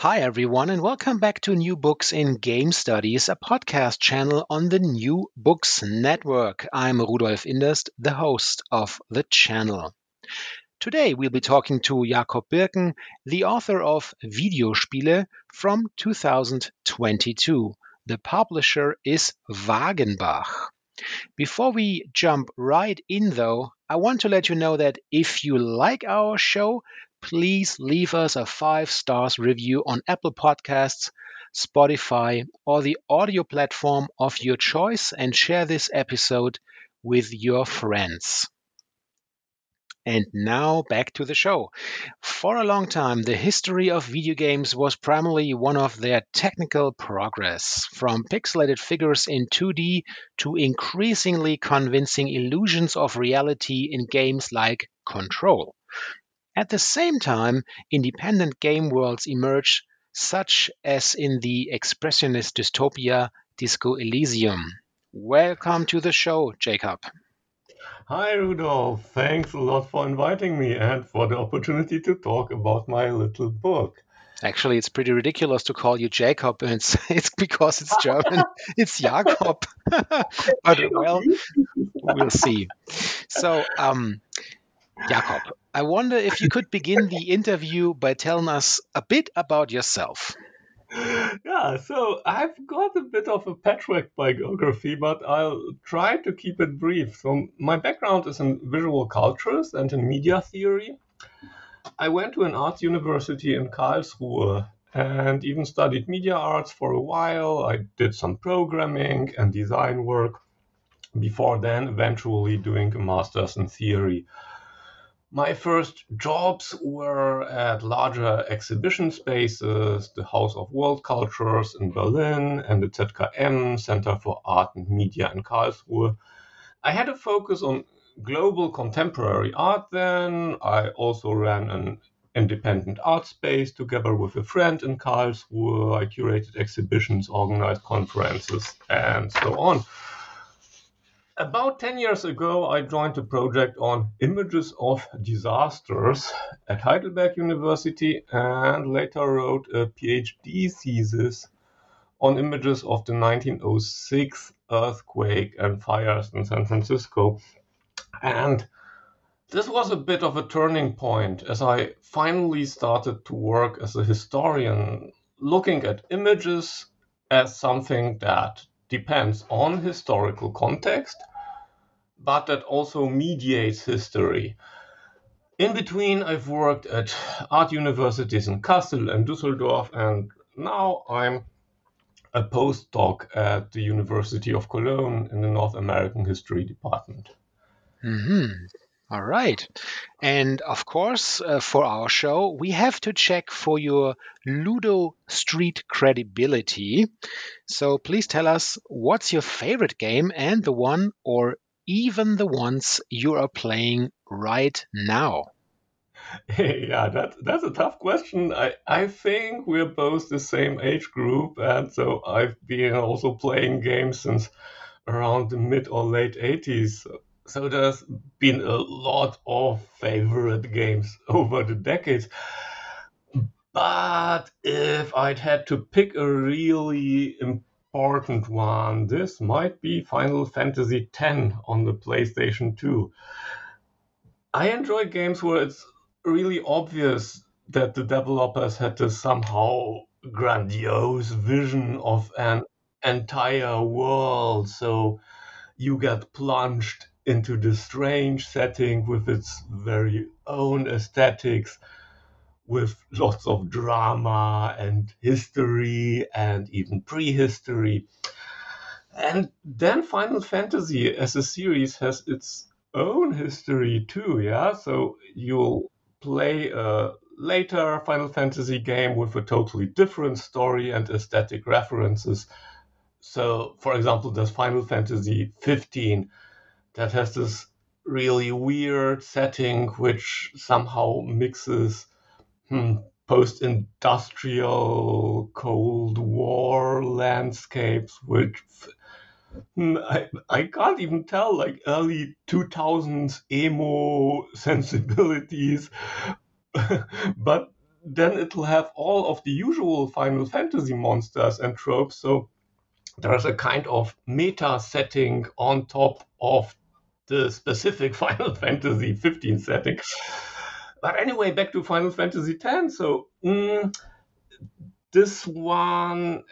Hi, everyone, and welcome back to New Books in Game Studies, a podcast channel on the New Books Network. I'm Rudolf Inderst, the host of the channel. Today, we'll be talking to Jakob Birken, the author of Videospiele from 2022. The publisher is Wagenbach. Before we jump right in, though, I want to let you know that if you like our show, please leave us a five stars review on Apple Podcasts, Spotify, or the audio platform of your choice and share this episode with your friends. And now back to the show. For a long time, the history of video games was primarily one of their technical progress, from pixelated figures in 2D to increasingly convincing illusions of reality in games like Control. At the same time, independent game worlds emerge, such as in the expressionist dystopia Disco Elysium. Welcome to the show, Jacob. Hi, Rudolf. Thanks a lot for inviting me and for the opportunity to talk about my little book. Actually, it's pretty ridiculous to call you Jacob, and it's, it's because it's German. it's Jakob. but well, we'll see. So, um, Jakob, I wonder if you could begin the interview by telling us a bit about yourself. Yeah, so I've got a bit of a patchwork biography, but I'll try to keep it brief. So, my background is in visual cultures and in media theory. I went to an art university in Karlsruhe and even studied media arts for a while. I did some programming and design work before then eventually doing a master's in theory. My first jobs were at larger exhibition spaces, the House of World Cultures in Berlin and the ZKM, Center for Art and Media in Karlsruhe. I had a focus on global contemporary art then. I also ran an independent art space together with a friend in Karlsruhe. I curated exhibitions, organized conferences, and so on. About 10 years ago, I joined a project on images of disasters at Heidelberg University and later wrote a PhD thesis on images of the 1906 earthquake and fires in San Francisco. And this was a bit of a turning point as I finally started to work as a historian, looking at images as something that depends on historical context, but that also mediates history. In between, I've worked at art universities in Kassel and Düsseldorf, and now I'm a postdoc at the University of Cologne in the North American History Department. Mm-hmm. All right. And of course, uh, for our show, we have to check for your Ludo Street credibility. So please tell us what's your favorite game and the one or even the ones you are playing right now. yeah, that, that's a tough question. I, I think we're both the same age group, and so I've been also playing games since around the mid or late 80s. So there's been a lot of favorite games over the decades. But if I'd had to pick a really important one, this might be Final Fantasy X on the PlayStation 2. I enjoy games where it's really obvious that the developers had this somehow grandiose vision of an entire world. So you get plunged into the strange setting with its very own aesthetics, with lots of drama and history and even prehistory. And then Final Fantasy as a series has its own history too, yeah? So you'll play a later Final Fantasy game with a totally different story and aesthetic references. So, for example, there's Final Fantasy 15 that has this really weird setting which somehow mixes hmm, post industrial Cold War landscapes, which Hmm, I, I can't even tell like early 2000s emo sensibilities. But then it'll have all of the usual final fantasy monsters and tropes so there's a kind of meta setting on top of the specific final fantasy 15 setting but anyway back to final fantasy X. so mm, this one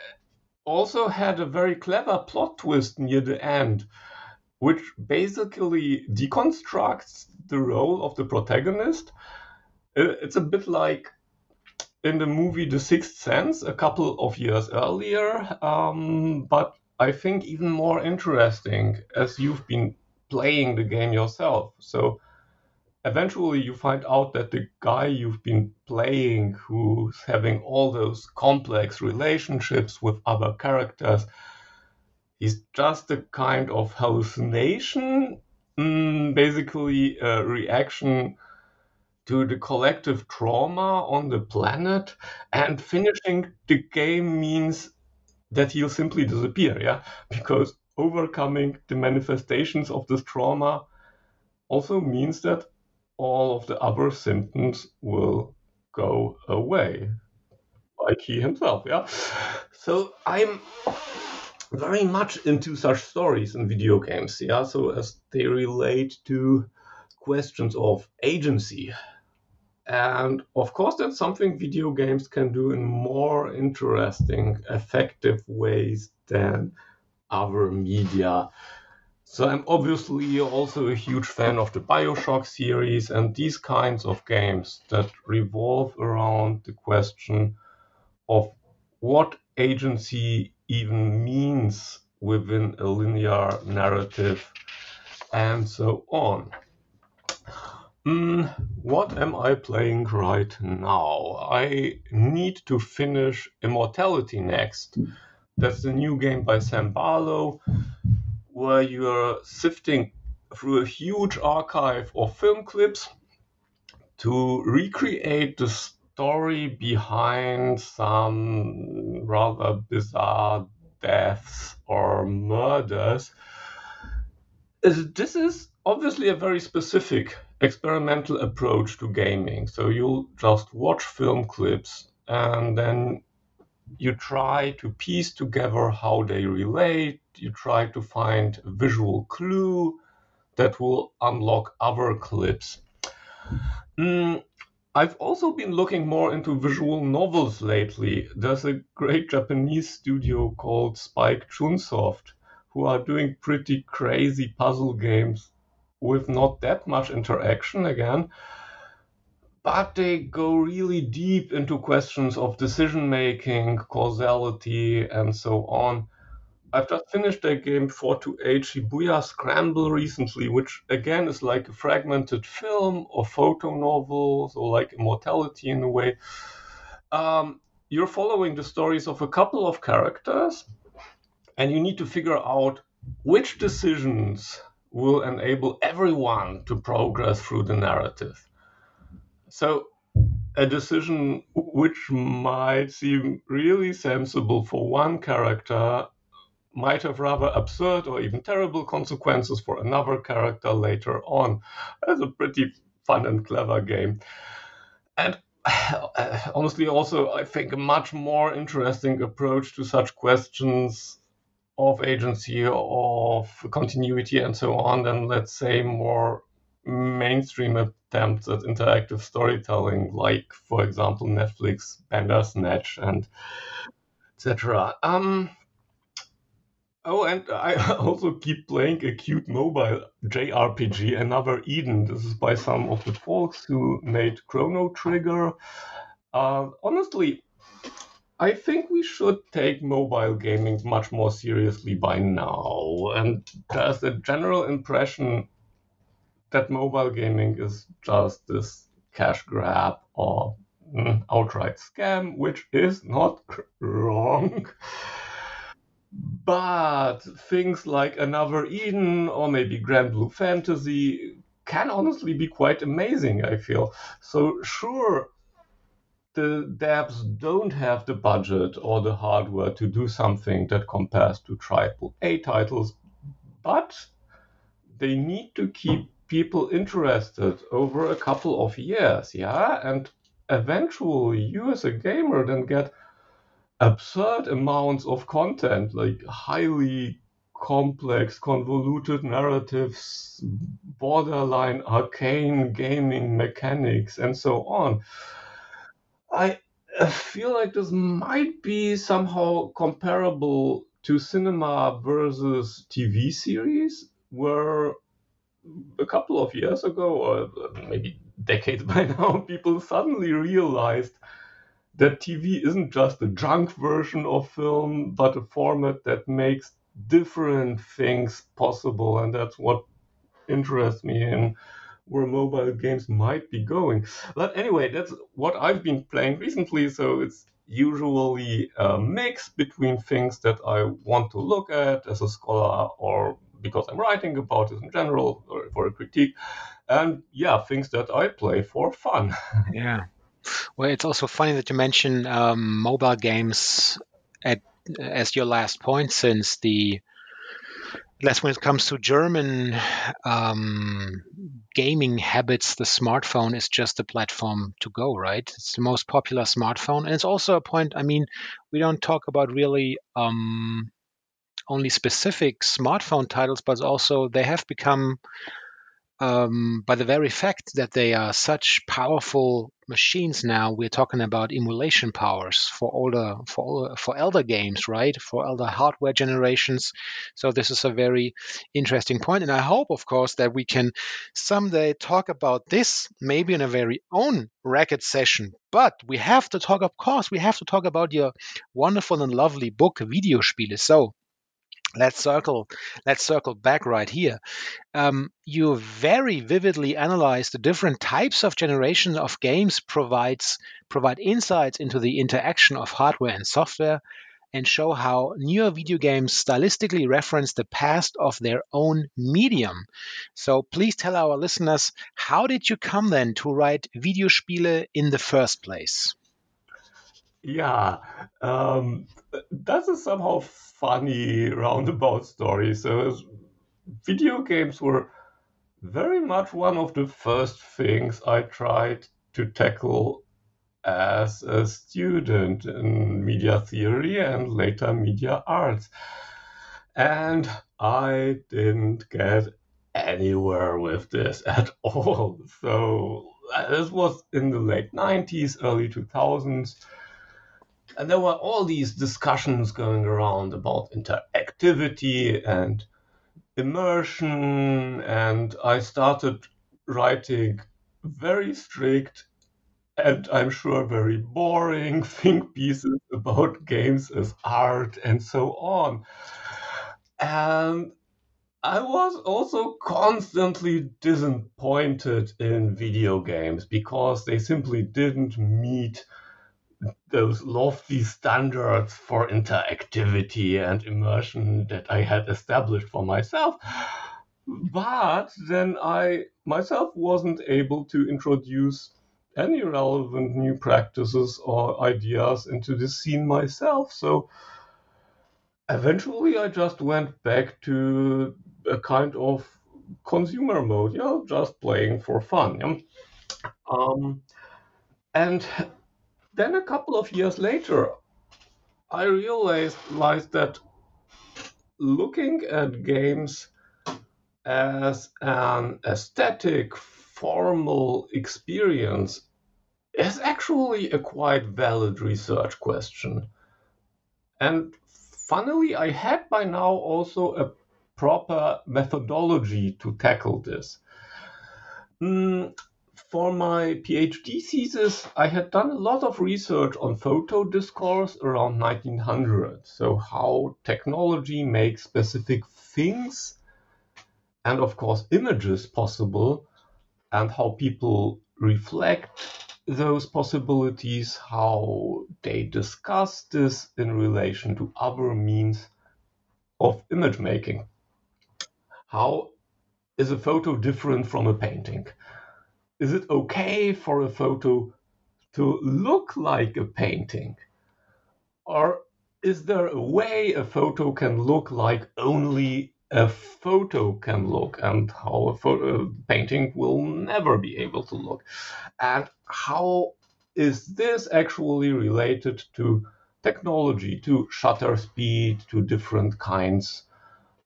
also had a very clever plot twist near the end, which basically deconstructs the role of the protagonist. It's a bit like in the movie The Sixth Sense a couple of years earlier, um, but I think even more interesting as you've been playing the game yourself. So eventually you find out that the guy you've been playing who's having all those complex relationships with other characters he's just a kind of hallucination mm, basically a reaction to the collective trauma on the planet. And finishing the game means that he'll simply disappear yeah? Because overcoming the manifestations of this trauma also means that all of the other symptoms will go away, like he himself. Yeah. So I'm very much into such stories in video games. Yeah. So as they relate to questions of agency. And of course, that's something video games can do in more interesting, effective ways than other media. So I'm obviously also a huge fan of the Bioshock series and these kinds of games that revolve around the question of what agency even means within a linear narrative and so on. Mm, what am I playing right now? I need to finish Immortality next. That's the new game by Sam Barlow where you're sifting through a huge archive of film clips to recreate the story behind some rather bizarre deaths or murders. This is obviously a very specific experimental approach to gaming. So you'll just watch film clips and then you try to piece together how they relate, you try to find a visual clue that will unlock other clips. Mm, I've also been looking more into visual novels lately. There's a great Japanese studio called Spike Chunsoft who are doing pretty crazy puzzle games with not that much interaction again but they go really deep into questions of decision making, causality, and so on. I've just finished a game 428 Shibuya Scramble recently, which again is like a fragmented film or photo novels or like immortality in a way. Um, you're following the stories of a couple of characters, and you need to figure out which decisions will enable everyone to progress through the narrative. So a decision which might seem really sensible for one character might have rather absurd or even terrible consequences for another character later on. That's a pretty fun and clever game. And honestly, also, I think a much more interesting approach to such questions of agency, or of continuity, and so on than, let's say, more mainstream attempts at interactive storytelling, like, for example, Netflix Bandersnatch and etc. Um, oh, and I also keep playing a cute mobile JRPG, Another Eden. This is by some of the folks who made Chrono Trigger. Uh, honestly, I think we should take mobile gaming much more seriously by now. And there's a general impression that mobile gaming is just this cash grab or mm, outright scam, which is not wrong. but things like Another Eden or maybe Granblue Fantasy can honestly be quite amazing, I feel. So, sure, the devs don't have the budget or the hardware to do something that compares to triple A titles, but they need to keep people interested over a couple of years, yeah? And eventually you as a gamer then get absurd amounts of content, like highly complex, convoluted narratives, borderline arcane gaming mechanics, and so on. I feel like this might be somehow comparable to cinema versus TV series, where a couple of years ago, or maybe decades by now, people suddenly realized that TV isn't just a junk version of film, but a format that makes different things possible. And that's what interests me in where mobile games might be going. But anyway, that's what I've been playing recently. So it's usually a mix between things that I want to look at as a scholar or because I'm writing about it in general or for a critique. And yeah, things that I play for fun. yeah. Well, it's also funny that you mention um, mobile games at, as your last point, since the Less when it comes to German um, gaming habits, the smartphone is just a platform to go, right? It's the most popular smartphone. And it's also a point, I mean, we don't talk about really um, only specific smartphone titles, but also they have become um, by the very fact that they are such powerful machines now, we're talking about emulation powers for older for for elder games, right? For elder hardware generations. So this is a very interesting point, and I hope, of course, that we can someday talk about this, maybe in a very own racket session. But we have to talk, of course, we have to talk about your wonderful and lovely book, Videospiele. So let's circle let's circle back right here um, you very vividly analyze the different types of generation of games provides provide insights into the interaction of hardware and software and show how newer video games stylistically reference the past of their own medium. So please tell our listeners, how did you come then to write Videospiele in the first place? Yeah, um, that's a somehow funny roundabout story. So, video games were very much one of the first things I tried to tackle as a student in media theory and later media arts. And I didn't get anywhere with this at all. So, this was in the late 90s, early 2000s and there were all these discussions going around about interactivity and immersion. And I started writing very strict and I'm sure very boring think pieces about games as art and so on. And I was also constantly disappointed in video games because they simply didn't meet those lofty standards for interactivity and immersion that I had established for myself. But then I myself wasn't able to introduce any relevant new practices or ideas into this scene myself. So eventually I just went back to a kind of consumer mode, you know, just playing for fun. Yeah? Um, and then a couple of years later, I realized that looking at games as an aesthetic, formal experience is actually a quite valid research question. And funnily, I had by now also a proper methodology to tackle this. Mm, for my PhD thesis, I had done a lot of research on photo discourse around 1900. So, how technology makes specific things and, of course, images possible, and how people reflect those possibilities, how they discuss this in relation to other means of image making. How is a photo different from a painting? Is it okay for a photo to look like a painting? Or is there a way a photo can look like only a photo can look and how a photo, painting will never be able to look? And how is this actually related to technology, to shutter speed, to different kinds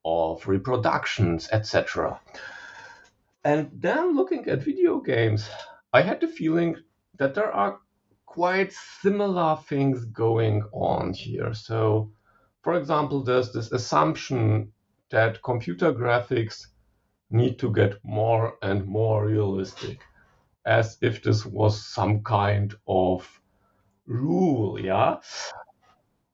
of reproductions, etc.? And then looking at video games, I had the feeling that there are quite similar things going on here. So, for example, there's this assumption that computer graphics need to get more and more realistic, as if this was some kind of rule, yeah?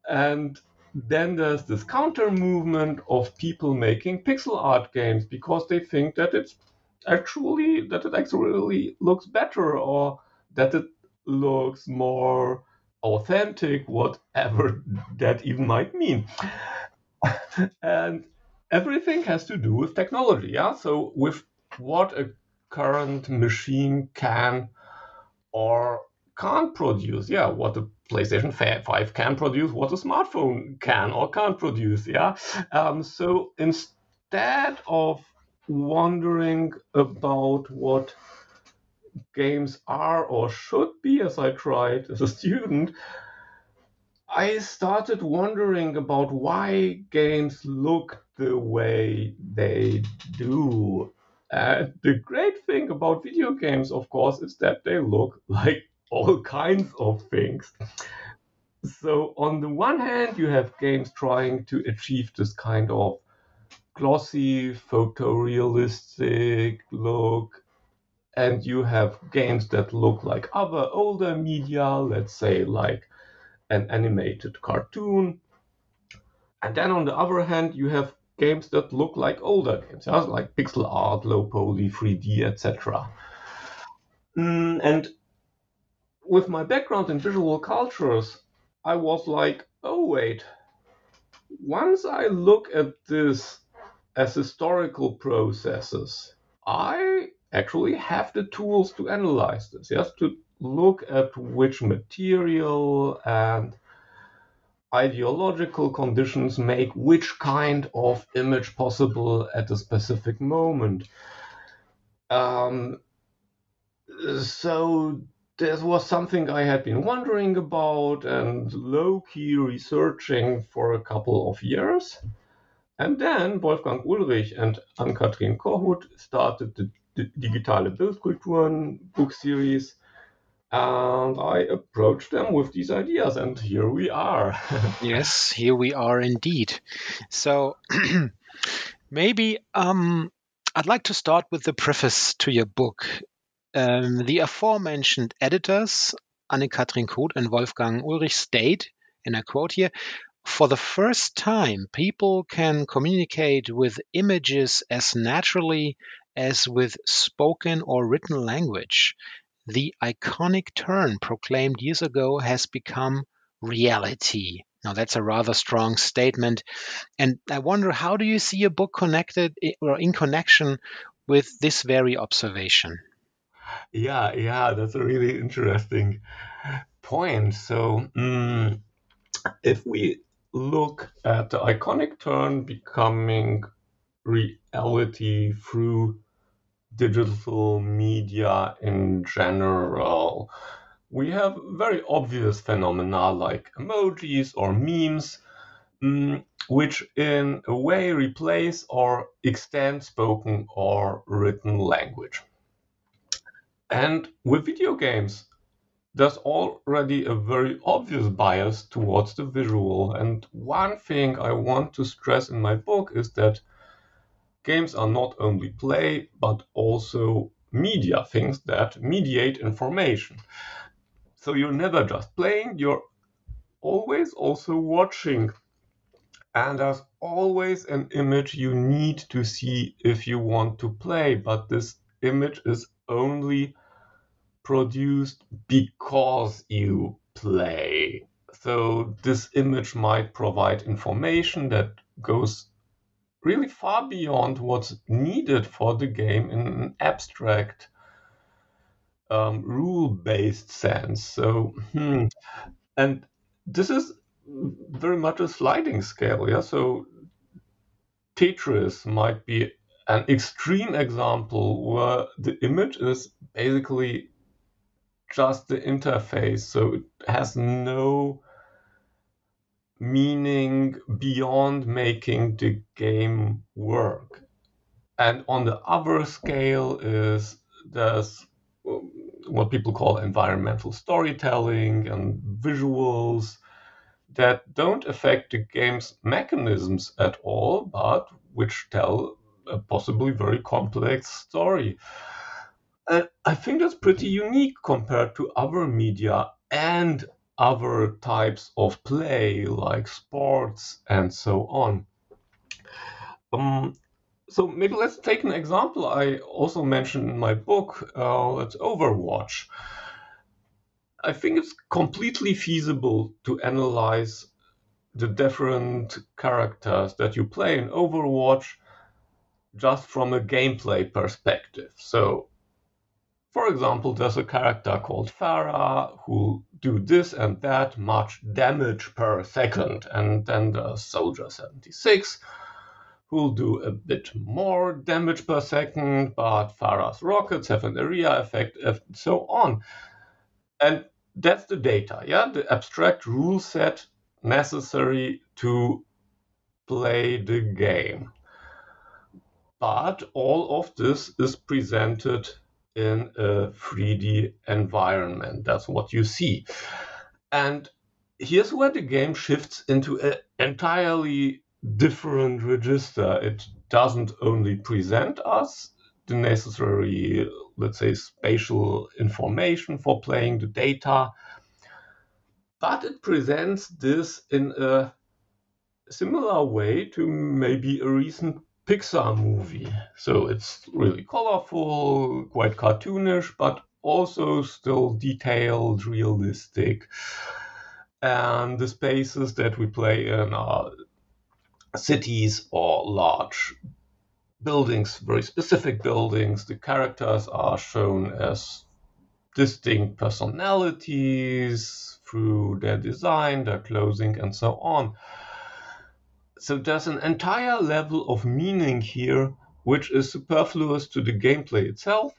And then there's this counter movement of people making pixel art games because they think that it's actually that it actually looks better or that it looks more authentic, whatever that even might mean. and everything has to do with technology, yeah? So with what a current machine can or can't produce, yeah, what a PlayStation 5 can produce, what a smartphone can or can't produce, yeah. Um, so instead of wondering about what games are or should be as I tried as a student, I started wondering about why games look the way they do. And the great thing about video games, of course, is that they look like all kinds of things. So, on the one hand, you have games trying to achieve this kind of glossy, photorealistic look, and you have games that look like other older media, let's say like an animated cartoon. And then on the other hand, you have games that look like older games, like pixel art, low poly, 3D, etc. Mm, and with my background in visual cultures, I was like, oh, wait. Once I look at this as historical processes, I actually have the tools to analyze this, yes, to look at which material and ideological conditions make which kind of image possible at a specific moment. Um, so this was something I had been wondering about and low key researching for a couple of years. And then Wolfgang Ullrich and Annekathrin Kohout started the, the Digitale Bildkulturen book series. And I approached them with these ideas, and here we are. yes, here we are indeed. So maybe um, I'd like to start with the preface to your book. Um, the aforementioned editors, Annekathrin Kohout and Wolfgang Ullrich, state, and I quote here, for the first time, people can communicate with images as naturally as with spoken or written language. The iconic turn proclaimed years ago has become reality. Now, that's a rather strong statement. And I wonder, how do you see a book connected or in connection with this very observation? Yeah, yeah, that's a really interesting point. So, um, if we look at the iconic turn becoming reality through digital media in general, we have very obvious phenomena like emojis or memes, um, which in a way replace or extend spoken or written language. And with video games, there's already a very obvious bias towards the visual. And one thing I want to stress in my book is that games are not only play, but also media, things that mediate information. So you're never just playing, you're always also watching. And there's always an image you need to see if you want to play, but this image is only produced because you play. So this image might provide information that goes really far beyond what's needed for the game in an abstract um, rule-based sense. So, hmm, and this is very much a sliding scale. Yeah, so Tetris might be an extreme example where the image is basically just the interface, so it has no meaning beyond making the game work. And on the other scale is there's what people call environmental storytelling and visuals that don't affect the game's mechanisms at all, but which tell a possibly very complex story. And I think that's pretty unique compared to other media and other types of play like sports and so on. Um, so maybe let's take an example I also mentioned in my book. Uh, Overwatch. I think it's completely feasible to analyze the different characters that you play in Overwatch just from a gameplay perspective. So, for example, there's a character called Pharah who do this and that much damage per second, and then the Soldier 76 who'll do a bit more damage per second, but Pharah's rockets have an area effect, and so on. And that's the data, yeah, the abstract rule set necessary to play the game. But all of this is presented in a 3D environment. That's what you see. And here's where the game shifts into an entirely different register. It doesn't only present us the necessary, let's say, spatial information for playing the data, but it presents this in a similar way to maybe a recent Pixar movie. So it's really colorful, quite cartoonish, but also still detailed, realistic. And the spaces that we play in are cities or large buildings, very specific buildings. The characters are shown as distinct personalities through their design, their clothing, and so on. So there's an entire level of meaning here which is superfluous to the gameplay itself,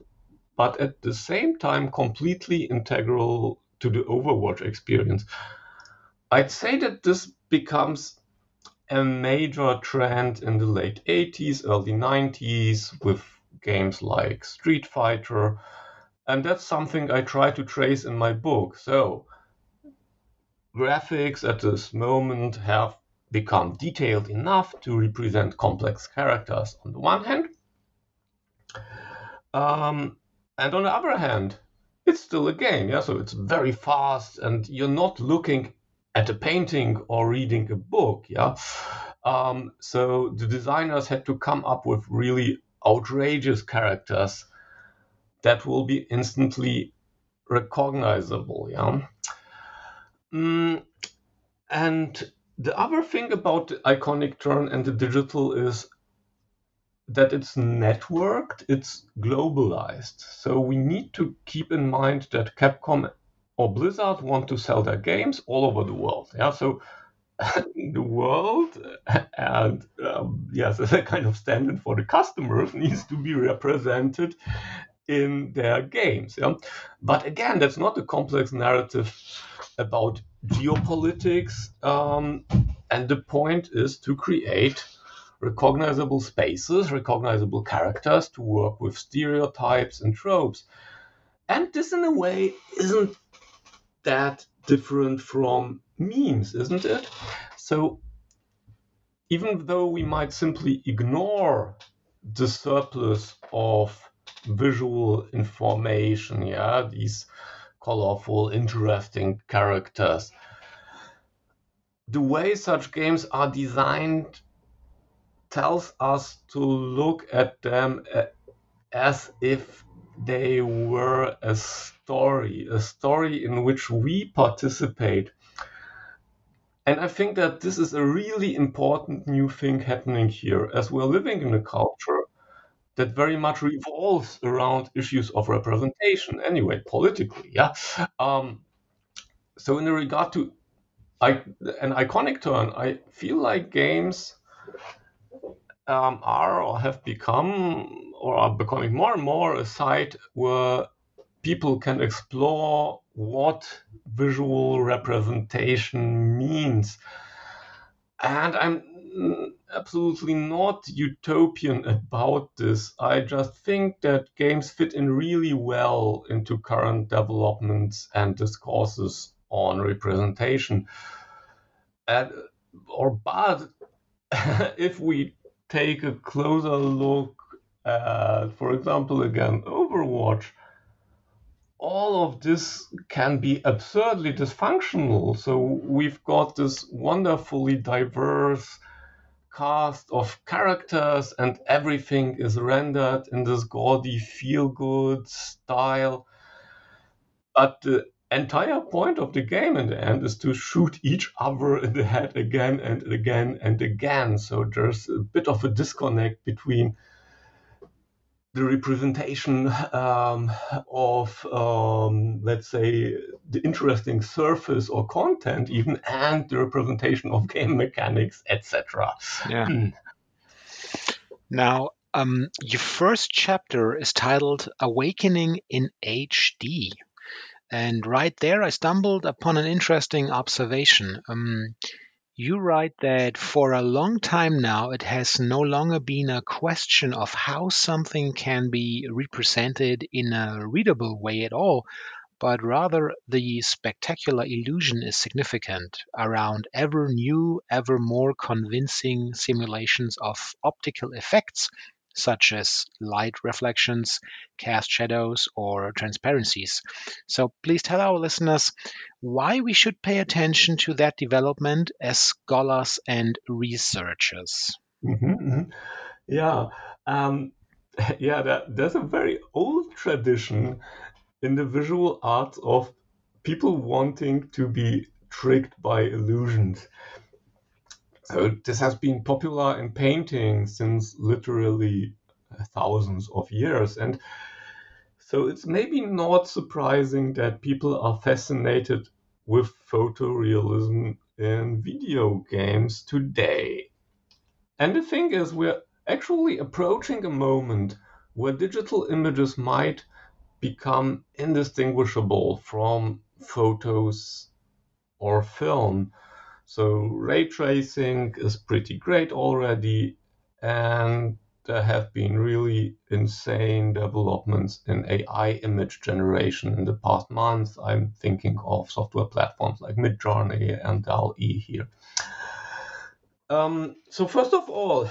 but at the same time completely integral to the Overwatch experience. I'd say that this becomes a major trend in the late 80s, early 90s with games like Street Fighter. And that's something I try to trace in my book. So, graphics at this moment have become detailed enough to represent complex characters on the one hand. Um, and on the other hand, it's still a game, yeah. So it's very fast, and you're not looking at a painting or reading a book. Yeah. Um, so the designers had to come up with really outrageous characters that will be instantly recognizable. Yeah. Mm, and the other thing about the iconic turn and the digital is that it's networked, it's globalized. So we need to keep in mind that Capcom or Blizzard want to sell their games all over the world. Yeah, so the world and um, yes, as a kind of standard for the customers needs to be represented in their games. Yeah? But again, that's not a complex narrative about geopolitics. Um, and the point is to create recognizable spaces, recognizable characters to work with stereotypes and tropes. And this, in a way, isn't that different from memes, isn't it? So, even though we might simply ignore the surplus of visual information, yeah, these colorful, interesting characters, the way such games are designed tells us to look at them uh, as if they were a story, a story in which we participate. And I think that this is a really important new thing happening here, as we're living in a culture that very much revolves around issues of representation, anyway, politically. Yeah. Um, so, in regard to I, an iconic turn, I feel like games um, are or have become or are becoming more and more a site where people can explore what visual representation means. And I'm absolutely not utopian about this. I just think that games fit in really well into current developments and discourses on representation. And, or but if we take a closer look at, for example, again, Overwatch, all of this can be absurdly dysfunctional. So we've got this wonderfully diverse cast of characters, and everything is rendered in this gaudy feel good style. But the entire point of the game in the end is to shoot each other in the head again and again and again. So there's a bit of a disconnect between the representation um, of, um, let's say, the interesting surface or content, even, and the representation of game mechanics, etc. Yeah. Hmm. now, um, your first chapter is titled Awakening in HD. And right there, I stumbled upon an interesting observation. Um, you write that for a long time now, it has no longer been a question of how something can be represented in a readable way at all, but rather the spectacular illusion is significant around ever new, ever more convincing simulations of optical effects such as light reflections, cast shadows, or transparencies. So please tell our listeners why we should pay attention to that development as scholars and researchers. Mm-hmm, mm-hmm. Yeah. Um, yeah, that, there's a very old tradition in the visual arts of people wanting to be tricked by illusions. So this has been popular in painting since literally uh, thousands of years. And so it's maybe not surprising that people are fascinated with photorealism in video games today. And the thing is, we're actually approaching a moment where digital images might become indistinguishable from photos or film. So ray tracing is pretty great already, and there have been really insane developments in AI image generation in the past months. I'm thinking of software platforms like Midjourney and DALL-E here. Um, so first of all,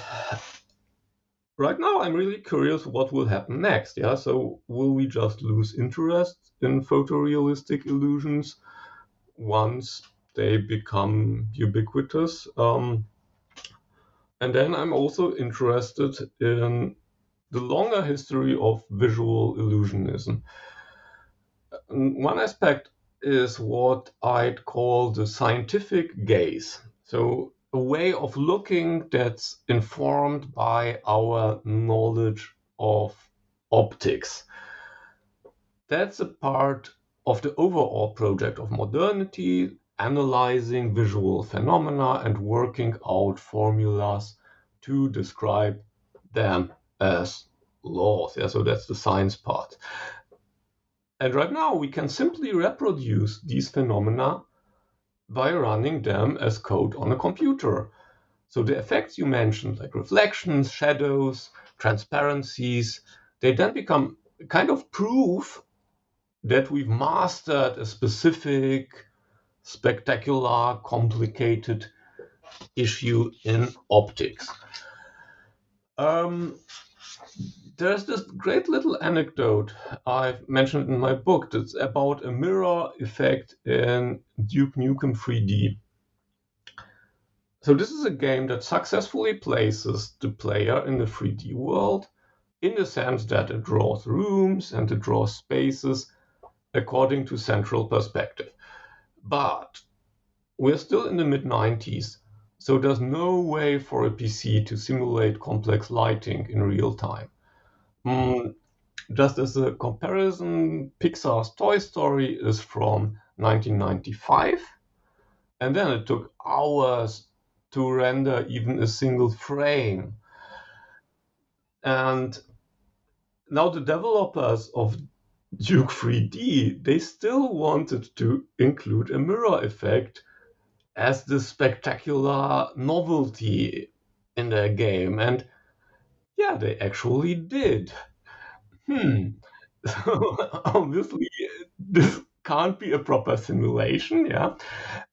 right now I'm really curious what will happen next. Yeah, so will we just lose interest in photorealistic illusions once they become ubiquitous. Um, and then I'm also interested in the longer history of visual illusionism. One aspect is what I'd call the scientific gaze. So, a way of looking that's informed by our knowledge of optics. That's a part of the overall project of modernity, analyzing visual phenomena and working out formulas to describe them as laws. Yeah, so that's the science part. And right now we can simply reproduce these phenomena by running them as code on a computer. So the effects you mentioned, like reflections, shadows, transparencies, they then become kind of proof that we've mastered a specific, spectacular, complicated issue in optics. Um, there's this great little anecdote I've mentioned in my book that's about a mirror effect in Duke Nukem 3D. So, this is a game that successfully places the player in the 3D world in the sense that it draws rooms and it draws spaces according to central perspective. But we're still in the mid 90s, so there's no way for a PC to simulate complex lighting in real time. Mm, just as a comparison, Pixar's Toy Story is from 1995, and then it took hours to render even a single frame. And now the developers of Duke 3D, they still wanted to include a mirror effect as the spectacular novelty in their game. And yeah, they actually did. Hmm. So obviously, this can't be a proper simulation, yeah.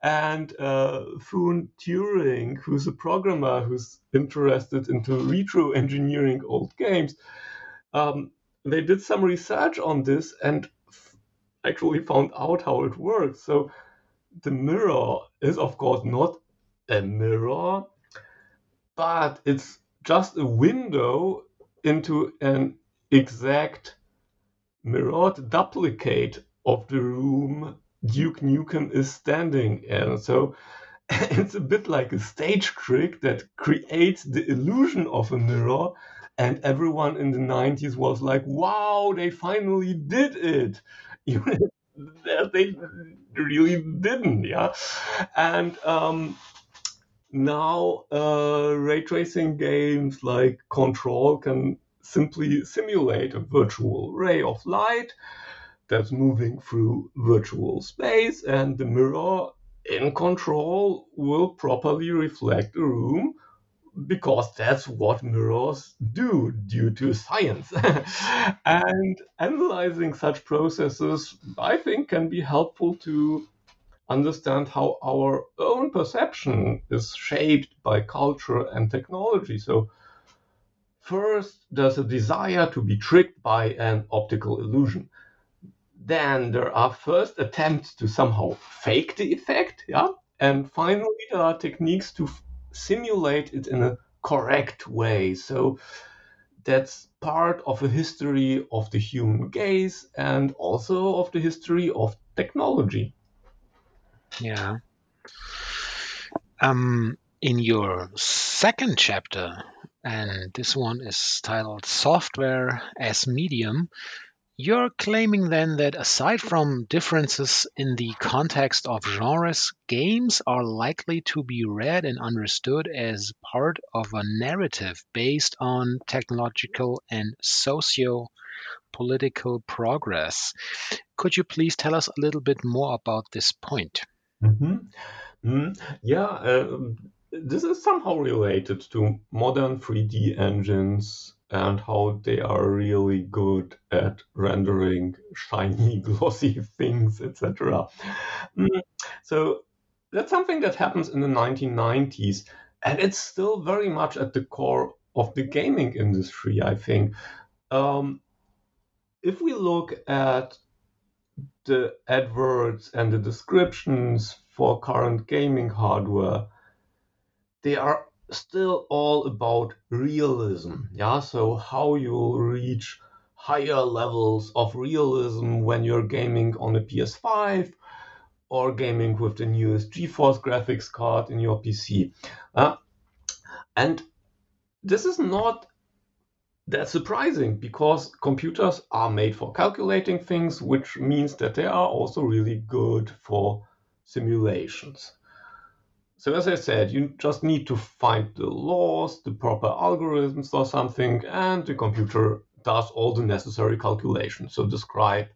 And uh, Turing, who's a programmer who's interested into retro engineering old games, um, they did some research on this and actually found out how it works. So the mirror is, of course, not a mirror, but it's just a window into an exact mirrored duplicate of the room Duke Nukem is standing in. So it's a bit like a stage trick that creates the illusion of a mirror. And everyone in the 90s was like, wow, they finally did it. They really didn't, yeah. And um, now uh, ray tracing games like Control can simply simulate a virtual ray of light that's moving through virtual space, and the mirror in Control will properly reflect the room because that's what mirrors do due to science. and analyzing such processes, I think, can be helpful to understand how our own perception is shaped by culture and technology. So, first, there's a desire to be tricked by an optical illusion. Then there are first attempts to somehow fake the effect, yeah, and finally there are techniques to simulate it in a correct way. So that's part of a history of the human gaze and also of the history of technology. Yeah. Um, in your second chapter, and this one is titled Software as Medium, you're claiming then that aside from differences in the context of genres, games are likely to be read and understood as part of a narrative based on technological and socio political progress. Could you please tell us a little bit more about this point? Mm-hmm. Mm, yeah, uh, this is somehow related to modern 3D engines and how they are really good at rendering shiny, glossy things, etc. Mm, so that's something that happens in the 1990s, and it's still very much at the core of the gaming industry, I think. Um, if we look at the adverts and the descriptions for current gaming hardware, they are still all about realism. Yeah, so how you'll reach higher levels of realism when you're gaming on a PS5 or gaming with the newest GeForce graphics card in your PC. Uh, and this is not that surprising because computers are made for calculating things, which means that they are also really good for simulations. So as I said, you just need to find the laws, the proper algorithms or something, and the computer does all the necessary calculations. So describe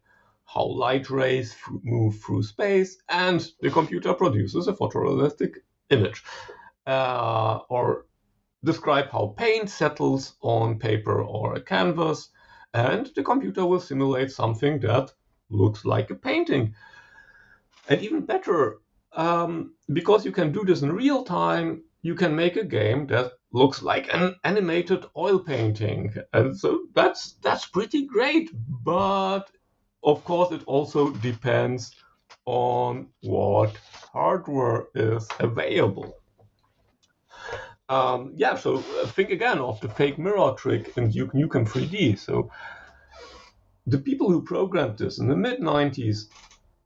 how light rays move through space, and the computer produces a photorealistic image. Uh, or describe how paint settles on paper or a canvas, and the computer will simulate something that looks like a painting. And even better, um, because you can do this in real time, you can make a game that looks like an animated oil painting. And so that's that's pretty great. But of course, it also depends on what hardware is available. Um, yeah, so uh, think again of the fake mirror trick in Duke Nukem 3D. So the people who programmed this in the mid 90s,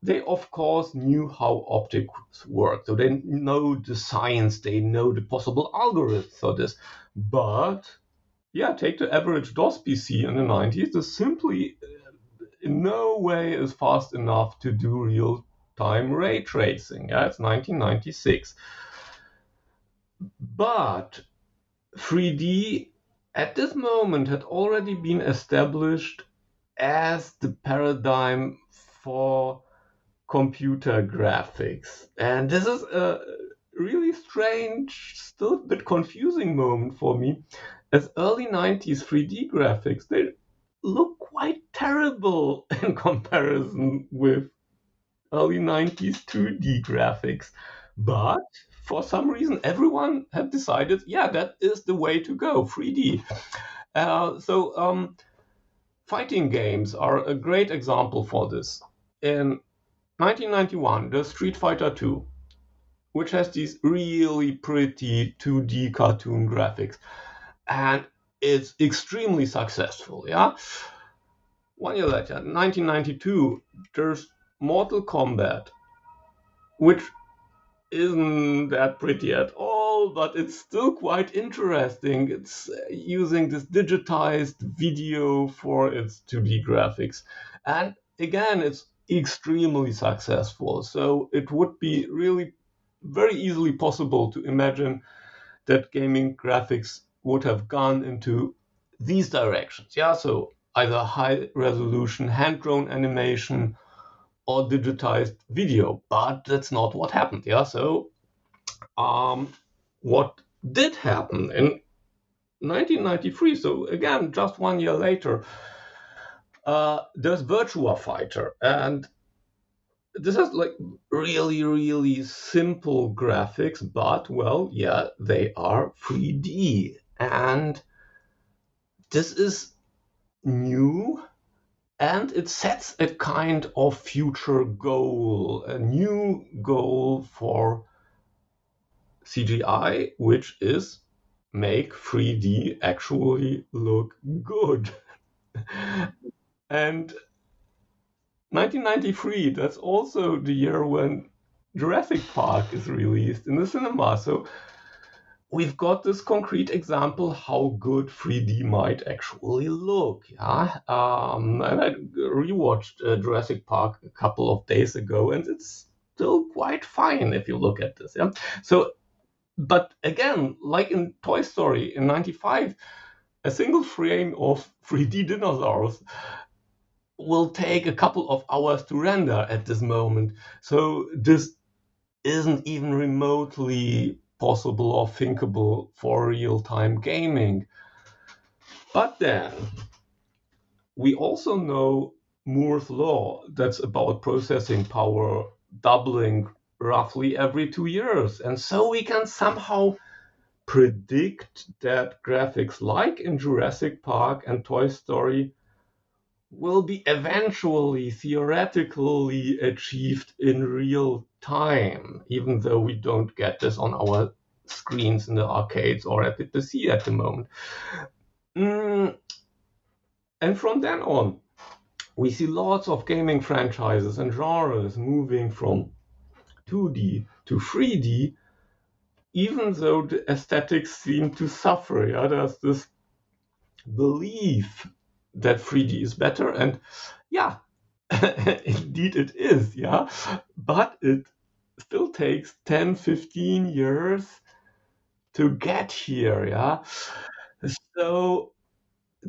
they of course knew how optics work. So they know the science, they know the possible algorithms for this. But yeah, take the average DOS PC in the 90s, this simply uh, in no way is fast enough to do real time ray tracing. Yeah, it's 1996. But 3D at this moment had already been established as the paradigm for computer graphics. And this is a really strange, still a bit confusing moment for me, as early 90s 3D graphics, they look quite terrible in comparison with early 90s 2D graphics. But for some reason, everyone had decided, yeah, that is the way to go, 3D. Uh, so, um, fighting games are a great example for this. In 1991, the Street Fighter II, which has these really pretty 2D cartoon graphics, and it's extremely successful. Yeah. One year later, 1992, there's Mortal Kombat, which isn't that pretty at all, but it's still quite interesting. It's uh, using this digitized video for its 2D graphics. And again, it's extremely successful. So it would be really very easily possible to imagine that gaming graphics would have gone into these directions. Yeah, so either high resolution hand drawn animation or digitized video, but that's not what happened. Yeah, so um, what did happen in 1993? So again, just one year later, uh, there's Virtua Fighter, and this has like really, really simple graphics, but well, yeah, they are 3D, and this is new and it sets a kind of future goal, a new goal for CGI, which is make 3D actually look good. and 1993, that's also the year when Jurassic Park is released in the cinema. So we've got this concrete example how good 3D might actually look. Yeah, um, and I rewatched uh, Jurassic Park a couple of days ago, and it's still quite fine if you look at this. Yeah, so but again, like in Toy Story in '95, a single frame of 3D dinosaurs will take a couple of hours to render at this moment. So this isn't even remotely possible or thinkable for real time gaming. But then we also know Moore's law that's about processing power doubling roughly every two years. And so we can somehow predict that graphics like in Jurassic Park and Toy Story will be eventually theoretically achieved in real time, even though we don't get this on our screens in the arcades or at the PC at the moment. Mm. And from then on, we see lots of gaming franchises and genres moving from 2D to 3D, even though the aesthetics seem to suffer. Yeah, there's this belief that 3D is better, and yeah, indeed it is. Yeah, but it still takes 10, 15 years to get here. Yeah, so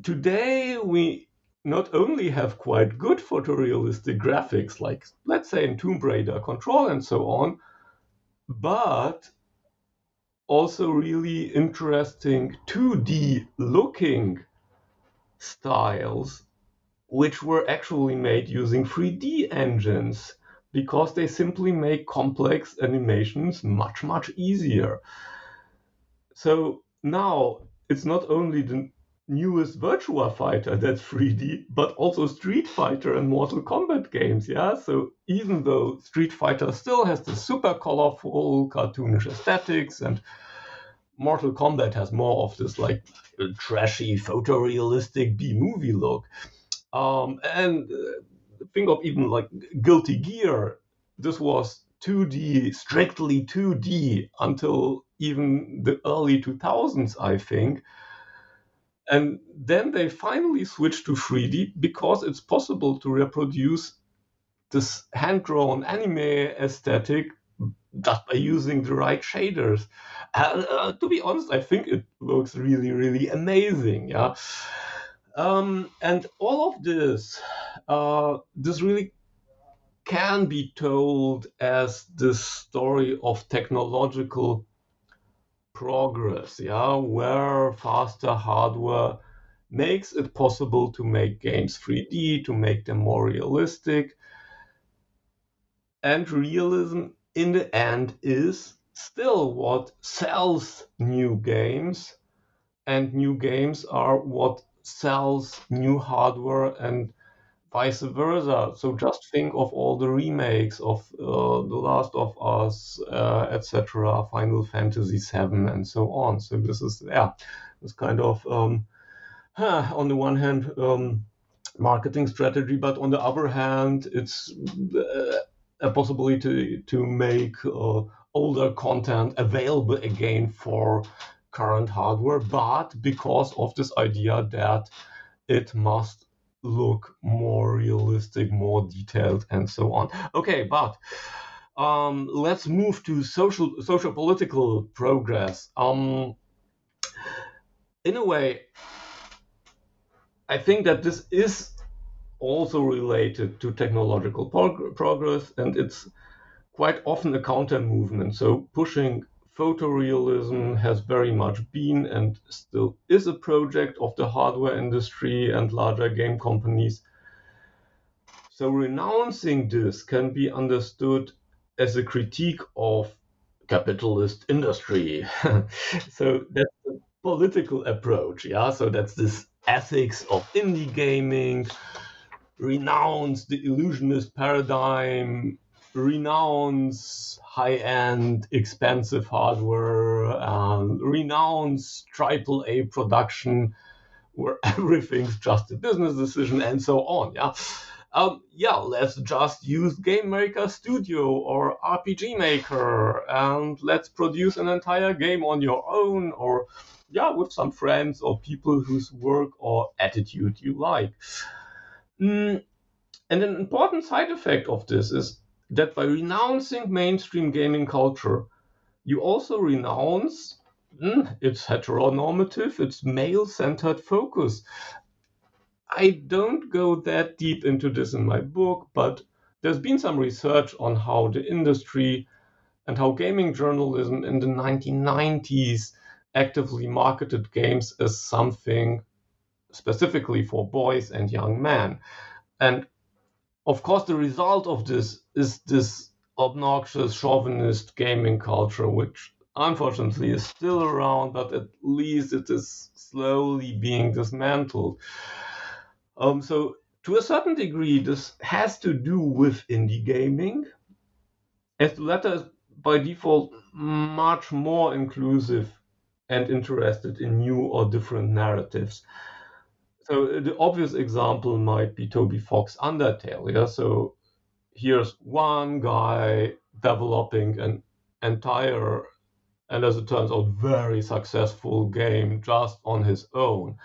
today we not only have quite good photorealistic graphics, like let's say in Tomb Raider, Control, and so on, but also really interesting 2D looking styles, which were actually made using 3D engines because they simply make complex animations much, much easier. So now it's not only the newest Virtua Fighter that's 3D, but also Street Fighter and Mortal Kombat games. Yeah, so even though Street Fighter still has the super colorful, cartoonish aesthetics, and Mortal Kombat has more of this like trashy, photorealistic B movie look, um, and uh, think of even like Guilty Gear. This was 2D, strictly 2D until even the early 2000s, I think and then they finally switched to 3D because it's possible to reproduce this hand drawn anime aesthetic just by using the right shaders. And uh, to be honest, I think it looks really, really amazing. Yeah. Um, and all of this, uh, this really can be told as the story of technological progress, yeah, where faster hardware makes it possible to make games 3D, to make them more realistic. And realism in the end is still what sells new games, and new games are what sells new hardware and vice versa. So just think of all the remakes of uh, The Last of Us, uh, etc., Final Fantasy VII, and so on. So this is yeah, this kind of um, huh, on the one hand um, marketing strategy, but on the other hand, it's uh, a possibility to make uh, older content available again for current hardware, but because of this idea that it must look more realistic, more detailed, and so on. Okay, but um, let's move to social social political progress. Um, in a way, I think that this is also related to technological prog- progress, and it's quite often a counter movement. So pushing photorealism has very much been and still is a project of the hardware industry and larger game companies. So renouncing this can be understood as a critique of capitalist industry. so that's the political approach, yeah. So that's this ethics of indie gaming, renounce the illusionist paradigm, renounce high-end, expensive hardware, and renounce triple A production where everything's just a business decision and so on. Yeah. Um, yeah, let's just use Game Maker Studio or RPG Maker and let's produce an entire game on your own or, yeah, with some friends or people whose work or attitude you like. Mm, and an important side effect of this is that by renouncing mainstream gaming culture, you also renounce mm, its heteronormative, its male centered focus. I don't go that deep into this in my book, but there's been some research on how the industry and how gaming journalism in the 1990s actively marketed games as something specifically for boys and young men. And of course, the result of this is this obnoxious chauvinist gaming culture, which unfortunately is still around, but at least it is slowly being dismantled. Um, so, to a certain degree, this has to do with indie gaming, as the latter is by default much more inclusive and interested in new or different narratives so uh, the obvious example might be Toby Fox Undertale. Yeah, so here's one guy developing an entire and as it turns out very successful game just on his own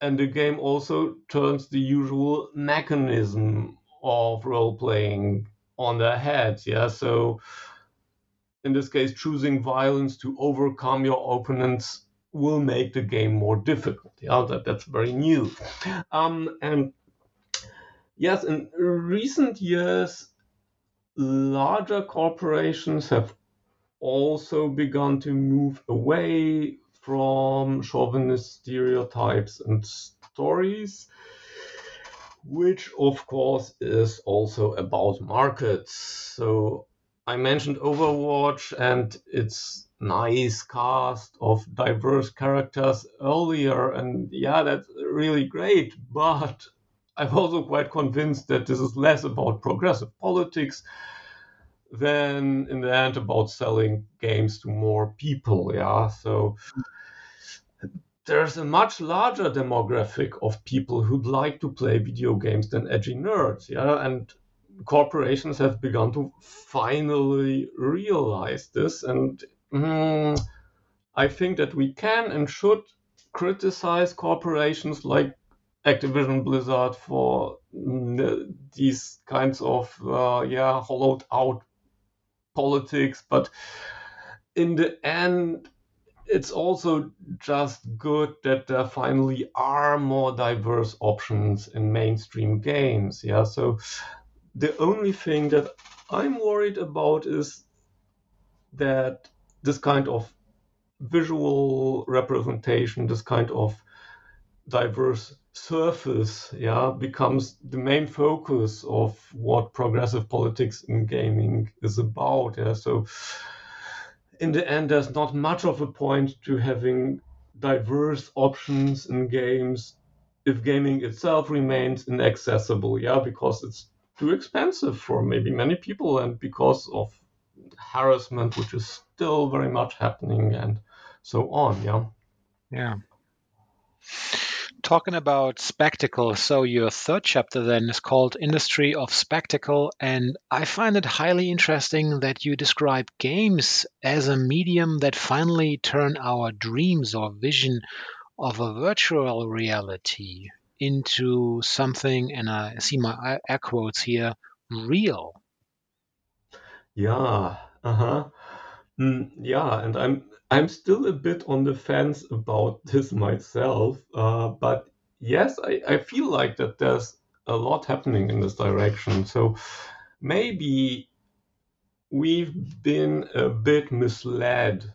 and the game also turns the usual mechanism of role playing on their heads yeah so in this case choosing violence to overcome your opponents will make the game more difficult yeah that, that's very new um, and yes in recent years larger corporations have also begun to move away from chauvinist stereotypes and stories, which of course is also about markets. So I mentioned Overwatch and its nice cast of diverse characters earlier, and yeah, that's really great, but I'm also quite convinced that this is less about progressive politics than in the end about selling games to more people. Yeah, so there's a much larger demographic of people who'd like to play video games than edgy nerds. Yeah, and corporations have begun to finally realize this, and mm, I think that we can and should criticize corporations like Activision Blizzard for mm, these kinds of uh, yeah hollowed out politics, but in the end, it's also just good that there finally are more diverse options in mainstream games. Yeah, so the only thing that I'm worried about is that this kind of visual representation, this kind of diverse surface yeah becomes the main focus of what progressive politics in gaming is about yeah. So in the end there's not much of a point to having diverse options in games if gaming itself remains inaccessible yeah because it's too expensive for maybe many people and because of harassment which is still very much happening and so on yeah yeah talking about spectacle. So, your third chapter then is called Industry of Spectacle. And I find it highly interesting that you describe games as a medium that finally turn our dreams or vision of a virtual reality into something, and I see my air quotes here, real. Yeah, uh huh. Mm, yeah, and I'm I'm still a bit on the fence about this myself, uh, but yes, I, I feel like that there's a lot happening in this direction. So maybe we've been a bit misled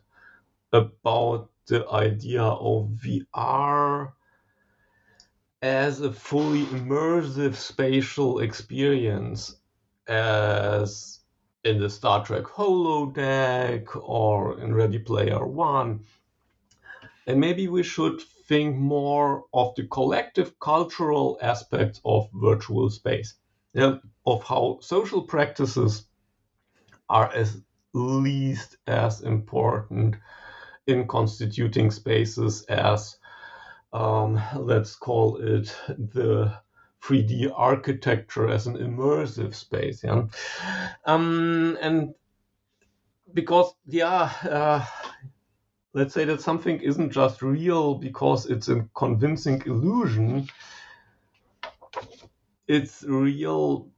about the idea of VR as a fully immersive spatial experience as in the Star Trek holodeck or in Ready Player One. And maybe we should think more of the collective cultural aspects of virtual space, yeah, of how social practices are at least as important in constituting spaces as, um, let's call it the 3D architecture as an immersive space. Yeah? Um, and because, yeah, uh, let's say that something isn't just real because it's a convincing illusion, it's real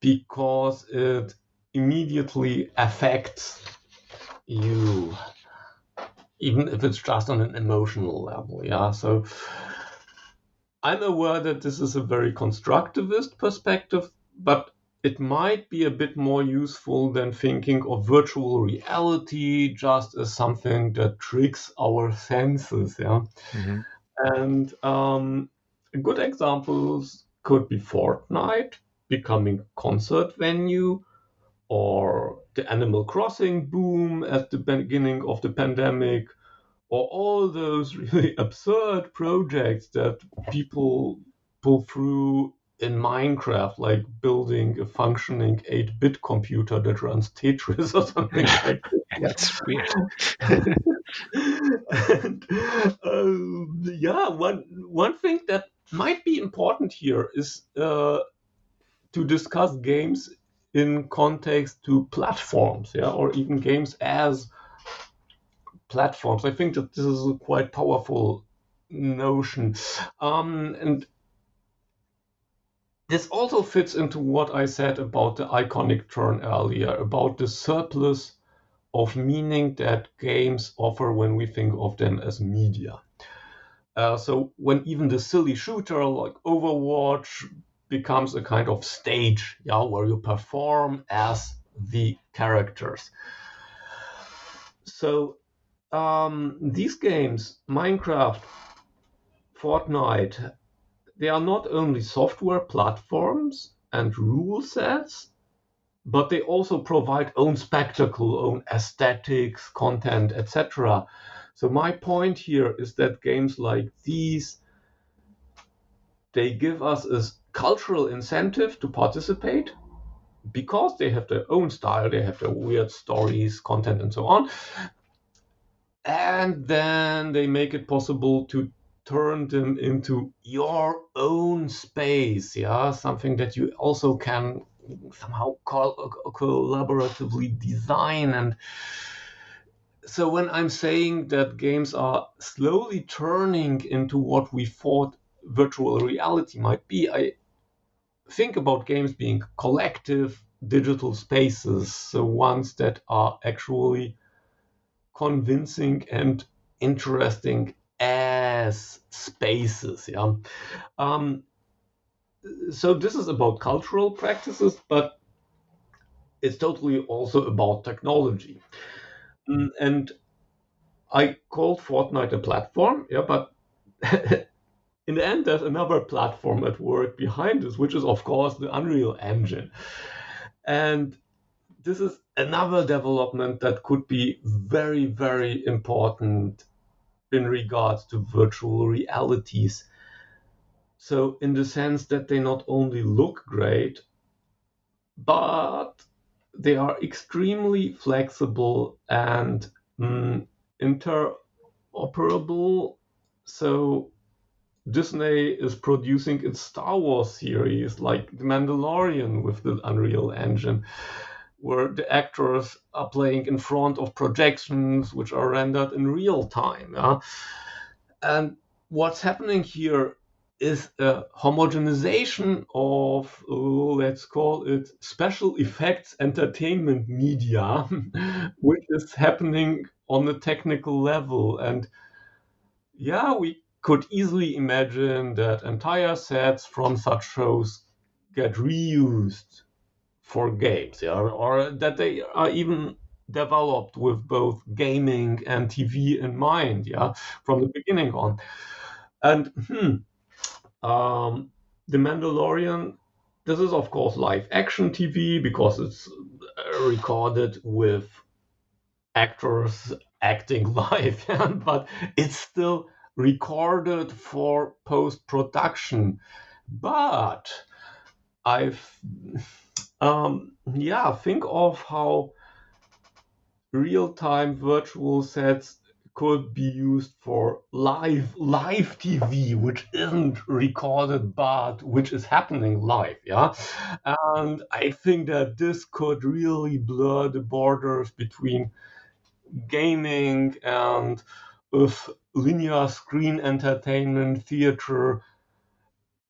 because it immediately affects you even if it's just on an emotional level yeah so I'm aware that this is a very constructivist perspective, but it might be a bit more useful than thinking of virtual reality just as something that tricks our senses. Yeah. Mm-hmm. And um, good examples could be Fortnite becoming concert venue or the Animal Crossing boom at the beginning of the pandemic or all those really absurd projects that people pull through in Minecraft, like building a functioning 8 bit computer that runs Tetris or something like that. That's weird. and, uh, yeah, one, one thing that might be important here is uh, to discuss games in context to platforms, yeah, or even games as platforms. I think that this is a quite powerful notion. Um, and this also fits into what I said about the iconic turn earlier, about the surplus of meaning that games offer when we think of them as media. Uh, so when even the silly shooter like Overwatch becomes a kind of stage, yeah, where you perform as the characters. So um, these games, Minecraft, Fortnite, they are not only software platforms and rule sets, but they also provide own spectacle, own aesthetics, content, etc. So my point here is that games like these they give us a cultural incentive to participate because they have their own style, they have their weird stories, content, and so on. And then they make it possible to turn them into your own space, yeah, something that you also can somehow co- collaboratively design. And so when i'm saying that games are slowly turning into what we thought virtual reality might be i think about games being collective digital spaces so ones that are actually convincing and interesting as spaces yeah um, so this is about cultural practices, but it's totally also about technology. Mm, and I called Fortnite a platform, yeah, but in the end, there's another platform at work behind this, which is, of course, the Unreal Engine. And this is another development that could be very, very important in regards to virtual realities so, in the sense that they not only look great, but they are extremely flexible and mm, interoperable. So, Disney is producing its Star Wars series like The Mandalorian with the Unreal Engine, where the actors are playing in front of projections which are rendered in real time. Yeah? And what's happening here is a homogenization of, let's call it special effects entertainment media, which is happening on a technical level. And yeah, we could easily imagine that entire sets from such shows get reused for games, yeah, or that they are even developed with both gaming and TV in mind, yeah, from the beginning on. And hmm, um, the Mandalorian, this is of course live action TV because it's uh, recorded with actors acting live, but it's still recorded for post production. But I've, um, yeah, think of how real time virtual sets could be used for live live TV, which isn't recorded but which is happening live. Yeah, and I think that this could really blur the borders between gaming and of linear screen entertainment theater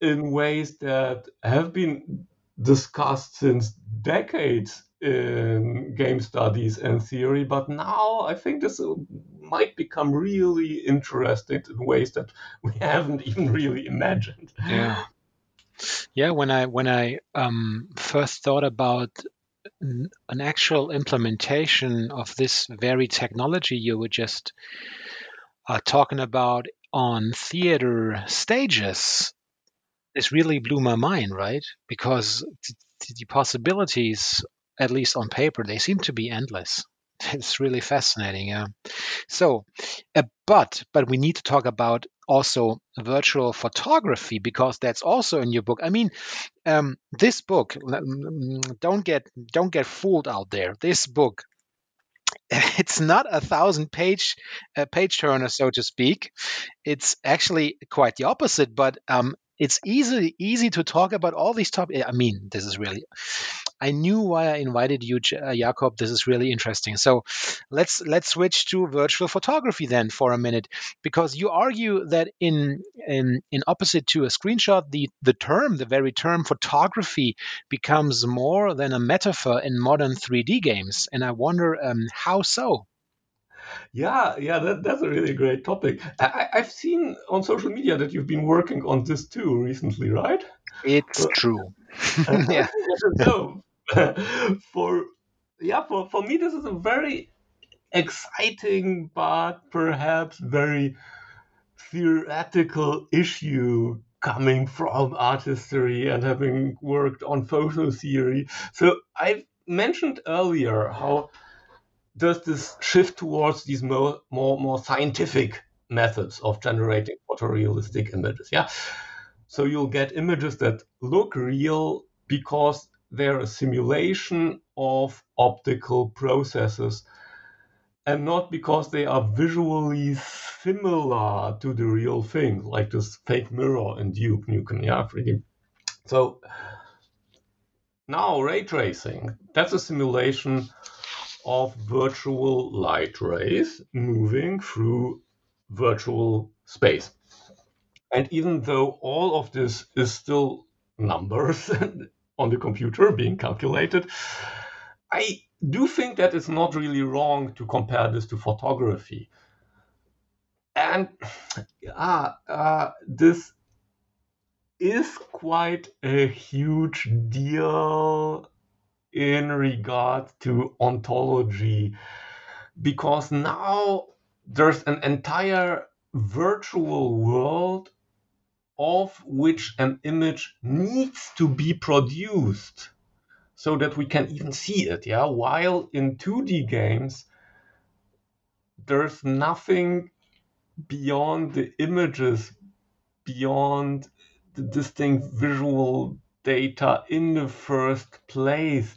in ways that have been discussed since decades in game studies and theory, but now I think this might become really interesting in ways that we haven't even really imagined. Yeah. Yeah, when I when I um, first thought about an actual implementation of this very technology you were just uh, talking about on theater stages, this really blew my mind, right? Because the possibilities at least on paper, they seem to be endless. It's really fascinating. Yeah. So, uh, but but we need to talk about also virtual photography because that's also in your book. I mean, um, this book. Don't get don't get fooled out there. This book it's not a thousand page uh, page turner so to speak it's actually quite the opposite but um, it's easy easy to talk about all these topics i mean this is really I knew why I invited you, uh, Jakob. This is really interesting. So let's let's switch to virtual photography then for a minute, because you argue that in in in opposite to a screenshot, the the term, the very term photography, becomes more than a metaphor in modern 3D games. And I wonder um, how so. Yeah, yeah, that, that's a really great topic. I, have seen on social media that you've been working on this too recently, right? It's true. yeah. so, for yeah, for, for me, this is a very exciting but perhaps very theoretical issue coming from art history and having worked on photo theory. So I mentioned earlier how does this shift towards these more more more scientific methods of generating photorealistic images yeah so you'll get images that look real because they're a simulation of optical processes and not because they are visually similar to the real thing, like this fake mirror in Duke Nukem. Yeah, pretty. So now ray tracing, that's a simulation of virtual light rays moving through virtual space. And even though all of this is still numbers on the computer being calculated, I do think that it's not really wrong to compare this to photography. And uh, this is quite a huge deal in regard to ontology because now there's an entire virtual world of which an image needs to be produced so that we can even see it yeah? While in 2d games there's nothing beyond the images beyond the distinct visual data in the first place.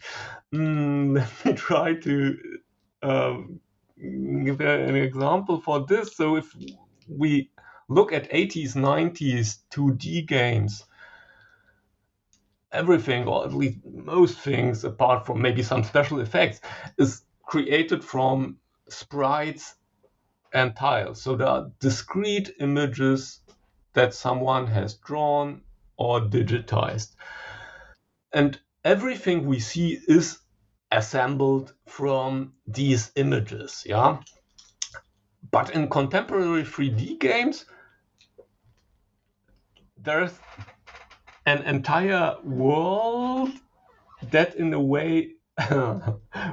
Mm, let me try to um, give an example for this. So if we look at 80s, 90s 2D games, everything, or at least most things, apart from maybe some special effects, is created from sprites and tiles. So there are discrete images that someone has drawn or digitized. And everything we see is assembled from these images, yeah? But in contemporary 3D games, there's an entire world that in a way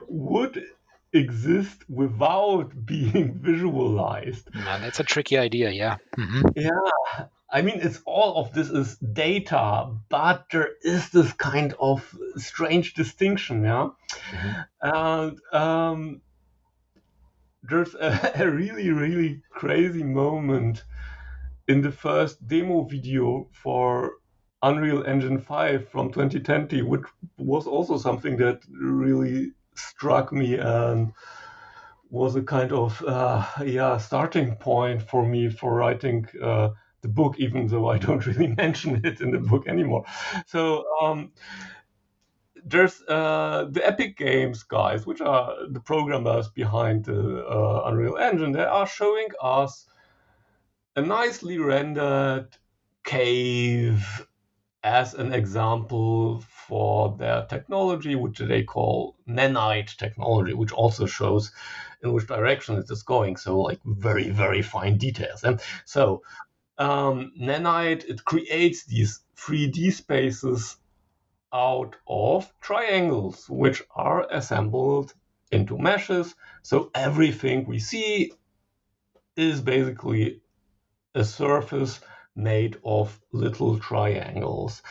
would exist without being visualized. Man, that's a tricky idea, yeah. Mm-hmm. Yeah, I mean, it's all of this is data, but there is this kind of strange distinction, yeah. Mm-hmm. And um, there's a, a really, really crazy moment in the first demo video for Unreal Engine 5 from 2020, which was also something that really struck me and was a kind of uh, yeah starting point for me for writing uh, the book, even though I don't really mention it in the book anymore. So um, there's uh, the Epic Games guys, which are the programmers behind the uh, Unreal Engine. They are showing us a nicely rendered cave as an example for their technology, which they call nanite technology, which also shows in which direction it is going. So, like very, very fine details. And so, um, nanite it creates these 3D spaces out of triangles, which are assembled into meshes. So everything we see is basically a surface made of little triangles.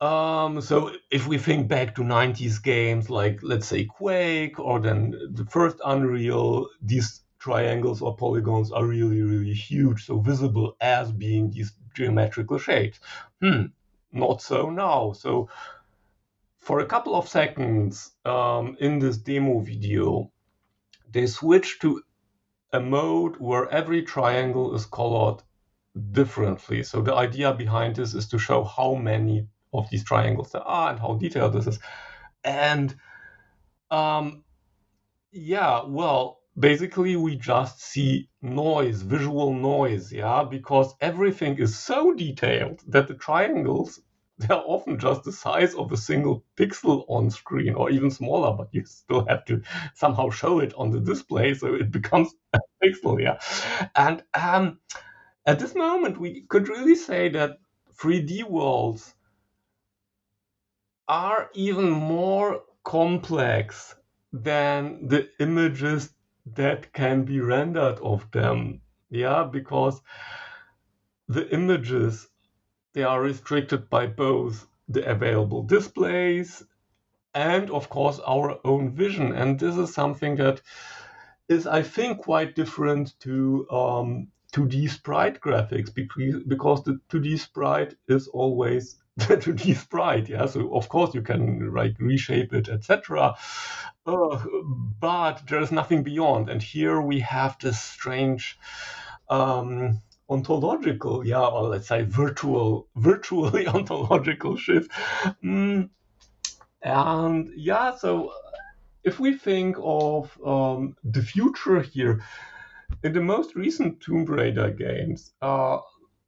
Um, so if we think back to 90s games like let's say Quake or then the first Unreal, these triangles or polygons are really, really huge, so visible as being these geometrical shapes. Hmm, not so now. So for a couple of seconds um, in this demo video, they switch to a mode where every triangle is colored differently. So the idea behind this is to show how many of these triangles there are and how detailed this is. And um, yeah, well, basically we just see noise, visual noise, yeah, because everything is so detailed that the triangles they're often just the size of a single pixel on screen or even smaller, but you still have to somehow show it on the display so it becomes a pixel, yeah. And um, at this moment, we could really say that 3D worlds are even more complex than the images that can be rendered of them. Yeah, because the images they are restricted by both the available displays and of course our own vision and this is something that is i think quite different to um, 2d sprite graphics because, the 2d sprite is always the 2d sprite yeah? So of course you can like reshape it etc uh, but there's nothing beyond. And here we have this strange um, ontological, yeah, or let's say virtual, virtually ontological shift. Mm, and yeah, so if we think of um, the future here, in the most recent Tomb Raider games, uh,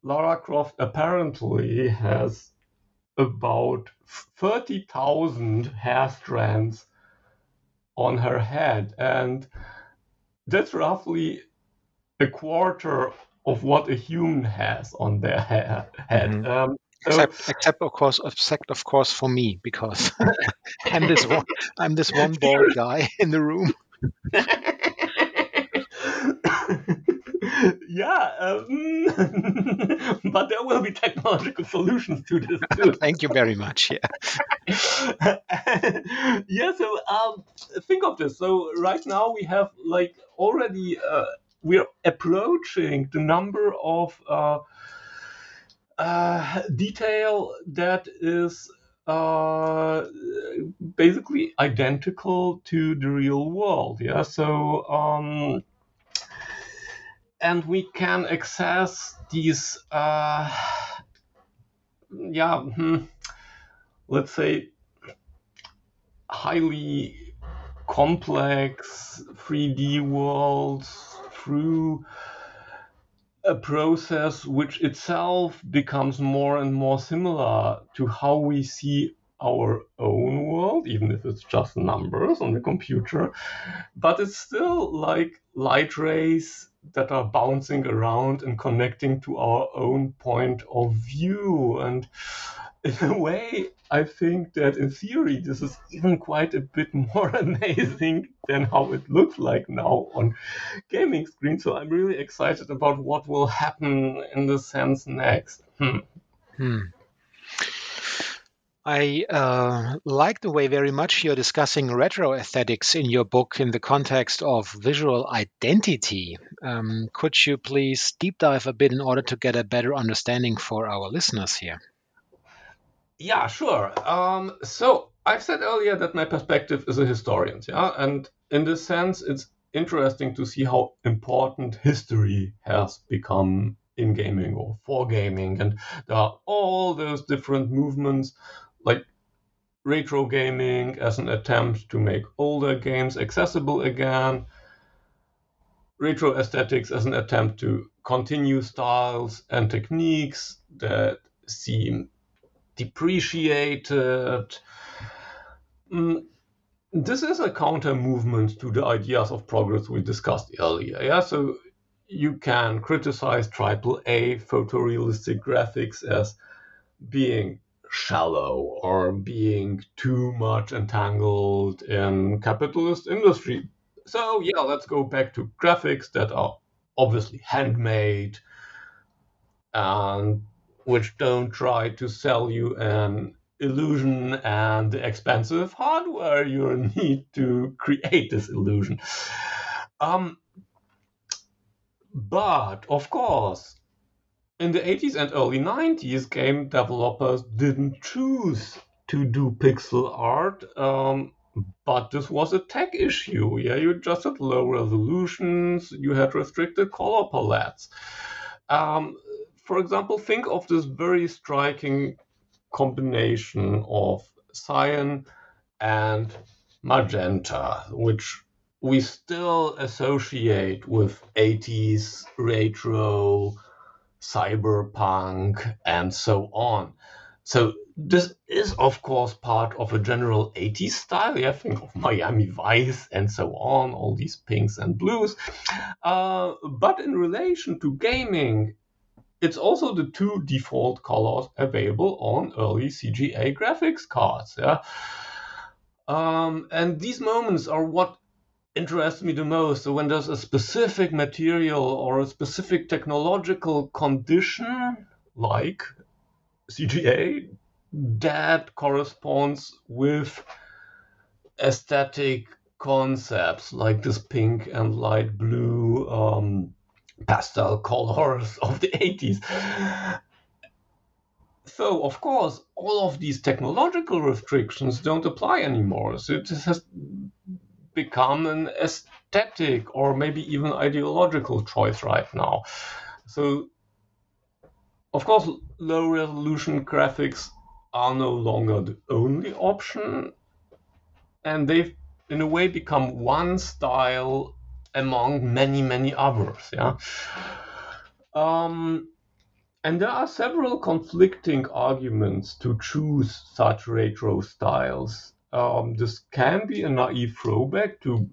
Lara Croft apparently has about 30,000 hair strands on her head. And that's roughly a quarter of what a human has on their head. Mm-hmm. Um, so, except, except of course, except of course for me because I'm this one, I'm this one bald guy in the room. yeah, um, but there will be technological solutions to this too. Thank you very much. Yeah. yeah. So um, think of this. So right now we have like already. Uh, we're approaching the number of uh, uh, detail that is uh, basically identical to the real world. Yeah, so um, and we can access these, uh, yeah, hmm, let's say highly complex 3D worlds through a process which itself becomes more and more similar to how we see our own world, even if it's just numbers on the computer. But it's still like light rays that are bouncing around and connecting to our own point of view. And in a way, I think that in theory, this is even quite a bit more amazing than how it looks like now on gaming screens. So I'm really excited about what will happen in the sense next. Hmm. Hmm. I uh, like the way very much you're discussing retro aesthetics in your book in the context of visual identity. Um, could you please deep dive a bit in order to get a better understanding for our listeners here? Yeah, sure. Um, so I've said earlier that my perspective is a historian, yeah, and in this sense, it's interesting to see how important history has become in gaming or for gaming, and there are all those different movements, like retro gaming as an attempt to make older games accessible again, retro aesthetics as an attempt to continue styles and techniques that seem depreciated. Mm, this is a counter movement to the ideas of progress we discussed earlier. Yeah, so you can criticize triple A photorealistic graphics as being shallow or being too much entangled in capitalist industry. So yeah, let's go back to graphics that are obviously handmade and which don't try to sell you an illusion and the expensive hardware you need to create this illusion. Um, but of course, in the 80s and early 90s, game developers didn't choose to do pixel art. Um, but this was a tech issue. Yeah, you just had low resolutions, you had restricted color palettes. Um, for example, think of this very striking combination of cyan and magenta, which we still associate with 80s retro, cyberpunk, and so on. So this is, of course, part of a general 80s style. Yeah, think of Miami Vice and so on, all these pinks and blues. Uh, but in relation to gaming, it's also the two default colors available on early CGA graphics cards. Yeah. Um, and these moments are what interests me the most. So when there's a specific material or a specific technological condition, like CGA, that corresponds with aesthetic concepts like this pink and light blue um, pastel colors of the 80s. So, of course, all of these technological restrictions don't apply anymore. So, it has become an aesthetic or maybe even ideological choice right now. So, of course, low resolution graphics are no longer the only option, and they've in a way become one style among many, many others. Yeah. Um, and there are several conflicting arguments to choose such retro styles. Um, this can be a naive throwback to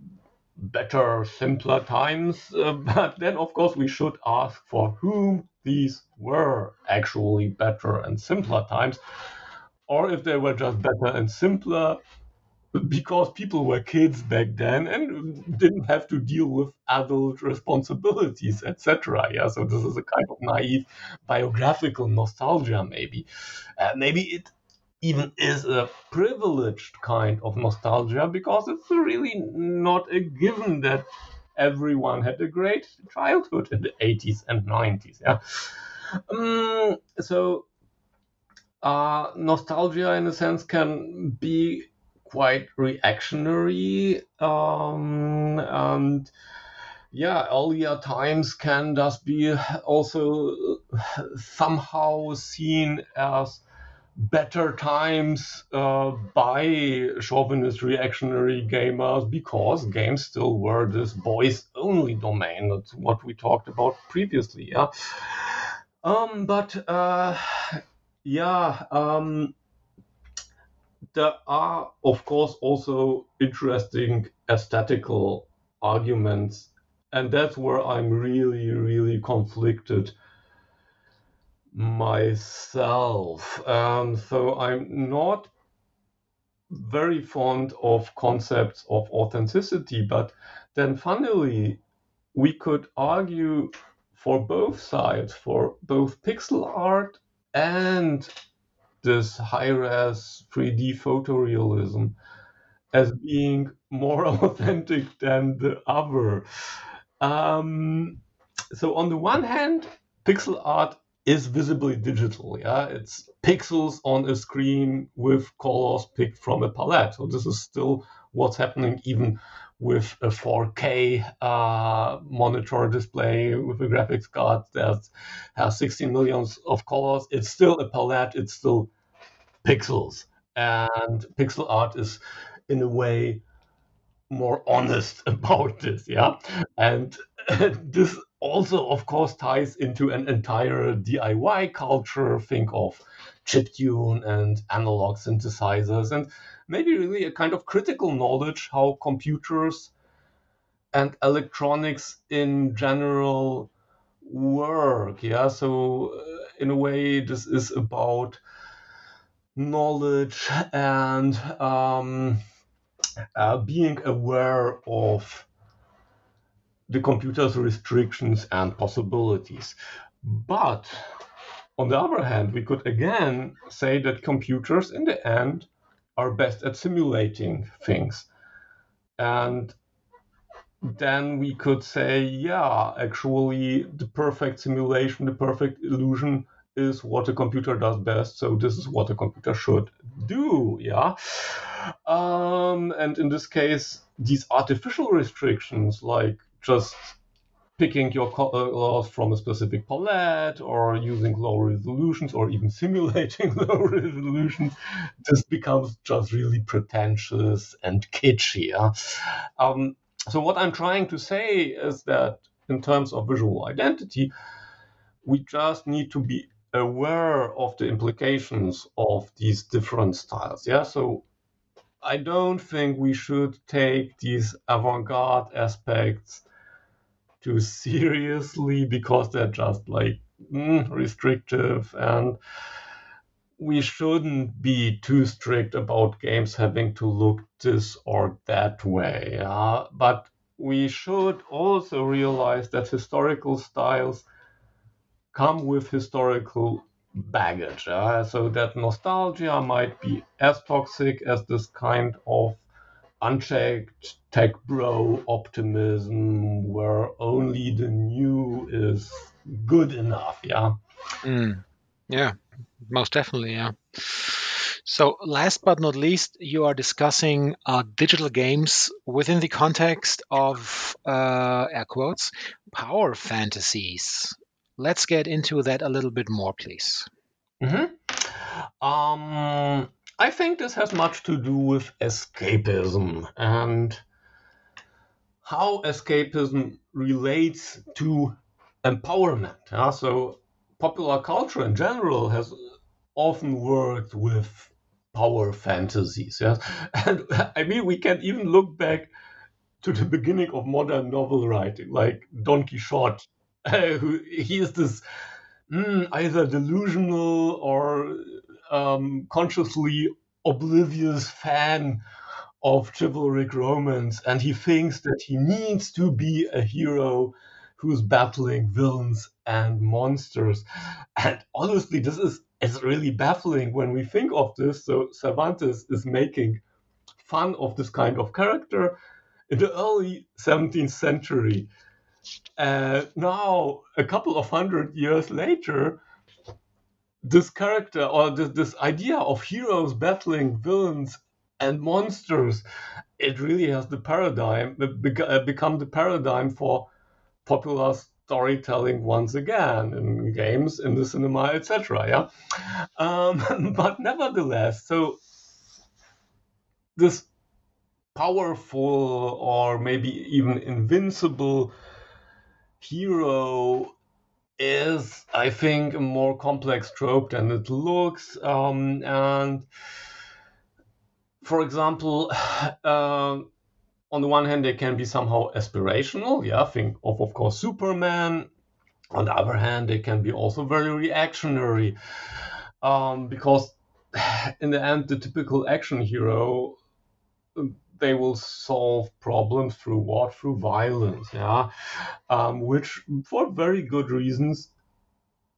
better, simpler times, uh, but then, of course, we should ask for whom these were actually better and simpler times, or if they were just better and simpler because people were kids back then and didn't have to deal with adult responsibilities, etc. Yeah, so this is a kind of naive biographical nostalgia, maybe. Uh, maybe it even is a privileged kind of nostalgia because it's really not a given that everyone had a great childhood in the 80s and 90s. Yeah. Um, so uh, nostalgia, in a sense, can be quite reactionary um, and yeah earlier times can thus be also somehow seen as better times uh, by chauvinist reactionary gamers because games still were this boys only domain. That's what we talked about previously yeah. Um but uh yeah um there are, of course, also interesting aesthetical arguments, and that's where I'm really, really conflicted myself. Um, so I'm not very fond of concepts of authenticity, but then finally, we could argue for both sides, for both pixel art and this high-res 3D photorealism as being more authentic than the other. Um, so on the one hand, pixel art is visibly digital. Yeah, it's pixels on a screen with colors picked from a palette. So this is still what's happening even with a 4K uh, monitor display with a graphics card that has 16 millions of colors. It's still a palette. It's still pixels, and pixel art is in a way more honest about this. Yeah, and this also, of course, ties into an entire DIY culture. Think of chiptune and analog synthesizers, and maybe really a kind of critical knowledge how computers and electronics in general work. Yeah, so uh, in a way, this is about knowledge and um, uh, being aware of the computer's restrictions and possibilities. But on the other hand, we could again say that computers in the end are best at simulating things. And then we could say, yeah, actually, the perfect simulation, the perfect illusion is what a computer does best. So this is what a computer should do. Yeah. Um, and in this case, these artificial restrictions, like just picking your colors from a specific palette or using low resolutions or even simulating low resolutions, this becomes just really pretentious and kitschy. Yeah? Um, so, what I'm trying to say is that in terms of visual identity, we just need to be aware of the implications of these different styles. Yeah, so I don't think we should take these avant-garde aspects too seriously because they're just like mm, restrictive and we shouldn't be too strict about games having to look this or that way. Yeah? But we should also realize that historical styles come with historical baggage. Uh, so that nostalgia might be as toxic as this kind of unchecked tech bro optimism where only the new is good enough. Yeah. Mm. Yeah, most definitely. Yeah. So, last but not least, you are discussing uh, digital games within the context of uh, air quotes power fantasies. Let's get into that a little bit more, please. Mm-hmm. Um, I think this has much to do with escapism and how escapism relates to empowerment. So, popular culture in general has often worked with power fantasies. And I mean, we can even look back to the beginning of modern novel writing, like Don Quixote. who he is this mm, either delusional or um, consciously oblivious fan of chivalric romance, and he thinks that he needs to be a hero who's battling villains and monsters. And honestly, this is is really baffling when we think of this. So Cervantes is making fun of this kind of character in the early 17th century. Uh, now, a couple of hundred years later, this character or this, this idea of heroes battling villains and monsters, it really has the paradigm, uh, become the paradigm for popular storytelling once again in games, in the cinema, etc. Yeah, um, but nevertheless, so this powerful or maybe even invincible hero is, I think, a more complex trope than it looks. Um, and for example, uh, on the one hand, they can be somehow aspirational. Yeah, think of, of course, Superman. On the other hand, they can be also very reactionary um, because, in the end, the typical action hero they will solve problems through what? Through violence, yeah, um, which for very good reasons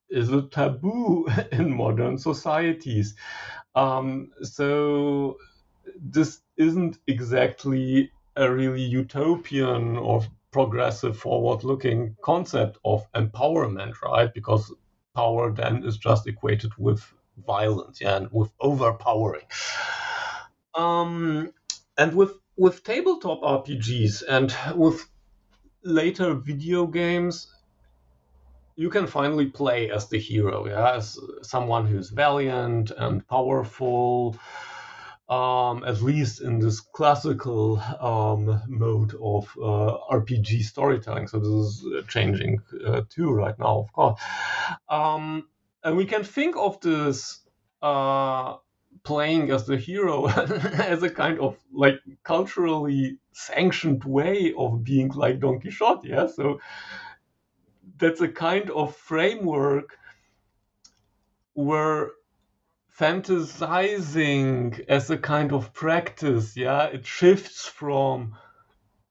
is a taboo in modern societies. Um, so this isn't exactly a really utopian or progressive, forward-looking concept of empowerment, right? Because power then is just equated with violence yeah, and with overpowering. Um, and with with tabletop RPGs and with later video games, you can finally play as the hero, yeah, as someone who's valiant and powerful. Um, at least in this classical um, mode of uh, RPG storytelling. So this is changing uh, too right now, of course. Um, and we can think of this uh, playing as the hero as a kind of like culturally sanctioned way of being like Don Quixote. Yeah, so that's a kind of framework where fantasizing as a kind of practice, yeah, it shifts from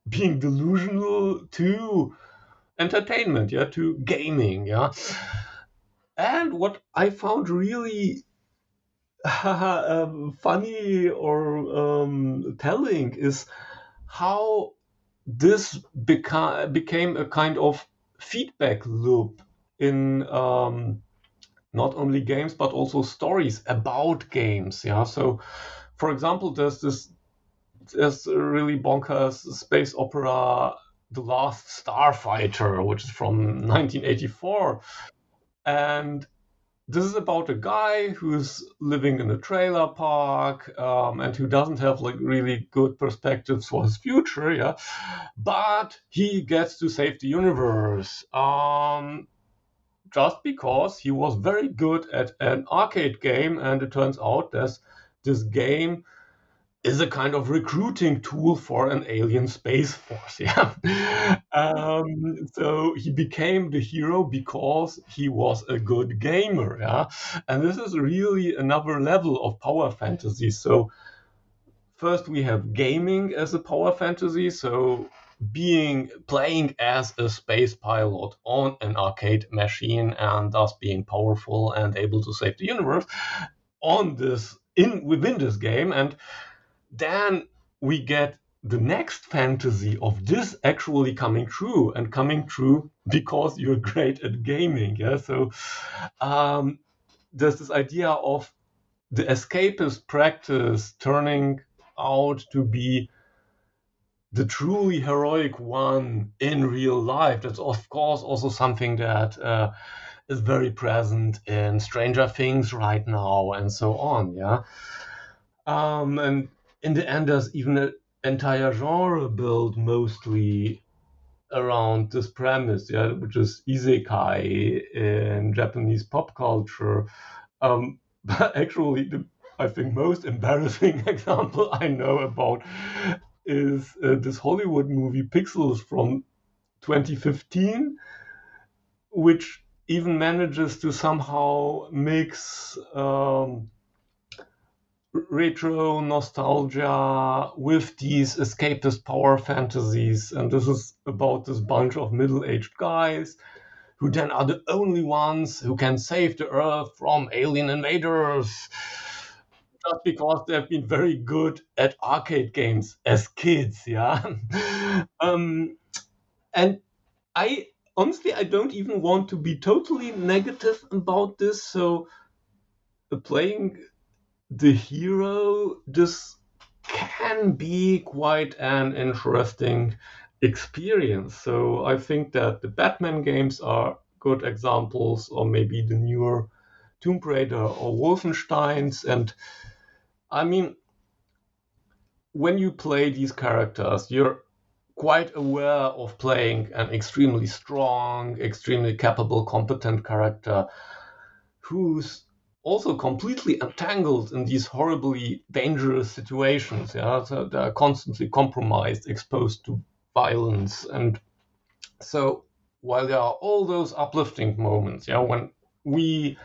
being delusional to entertainment, yeah, to gaming, yeah. And what I found really um, funny or um, telling is how this beca- became a kind of feedback loop in um, not only games but also stories about games. Yeah, so for example, there's this there's really bonkers space opera The Last Starfighter, which is from 1984. And this is about a guy who's living in a trailer park um, and who doesn't have like really good perspectives for his future yeah? But he gets to save the universe um, just because he was very good at an arcade game and it turns out that this game is a kind of recruiting tool for an alien space force. Yeah. um, so he became the hero because he was a good gamer. Yeah. And this is really another level of power fantasy. So first we have gaming as a power fantasy. So being playing as a space pilot on an arcade machine and thus being powerful and able to save the universe on this in within this game and then we get the next fantasy of this actually coming true and coming true because you're great at gaming. Yeah. So um, there's this idea of the escapist practice turning out to be the truly heroic one in real life. That's of course also something that uh, is very present in Stranger Things right now and so on. Yeah. Um, and in the end, there's even an entire genre built mostly around this premise, yeah, which is isekai in Japanese pop culture. Um, but actually, the I think most embarrassing example I know about is uh, this Hollywood movie Pixels from 2015, which even manages to somehow mix um, retro nostalgia with these escapist power fantasies. And this is about this bunch of middle aged guys who then are the only ones who can save the earth from alien invaders. Just because they've been very good at arcade games as kids, yeah. um, and I honestly, I don't even want to be totally negative about this. So, playing the hero, this can be quite an interesting experience. So I think that the Batman games are good examples, or maybe the newer Tomb Raider or Wolfensteins. And I mean, when you play these characters, you're quite aware of playing an extremely strong, extremely capable, competent character who's also completely entangled in these horribly dangerous situations. Yeah, so they're constantly compromised, exposed to violence, and so while there are all those uplifting moments, yeah, when we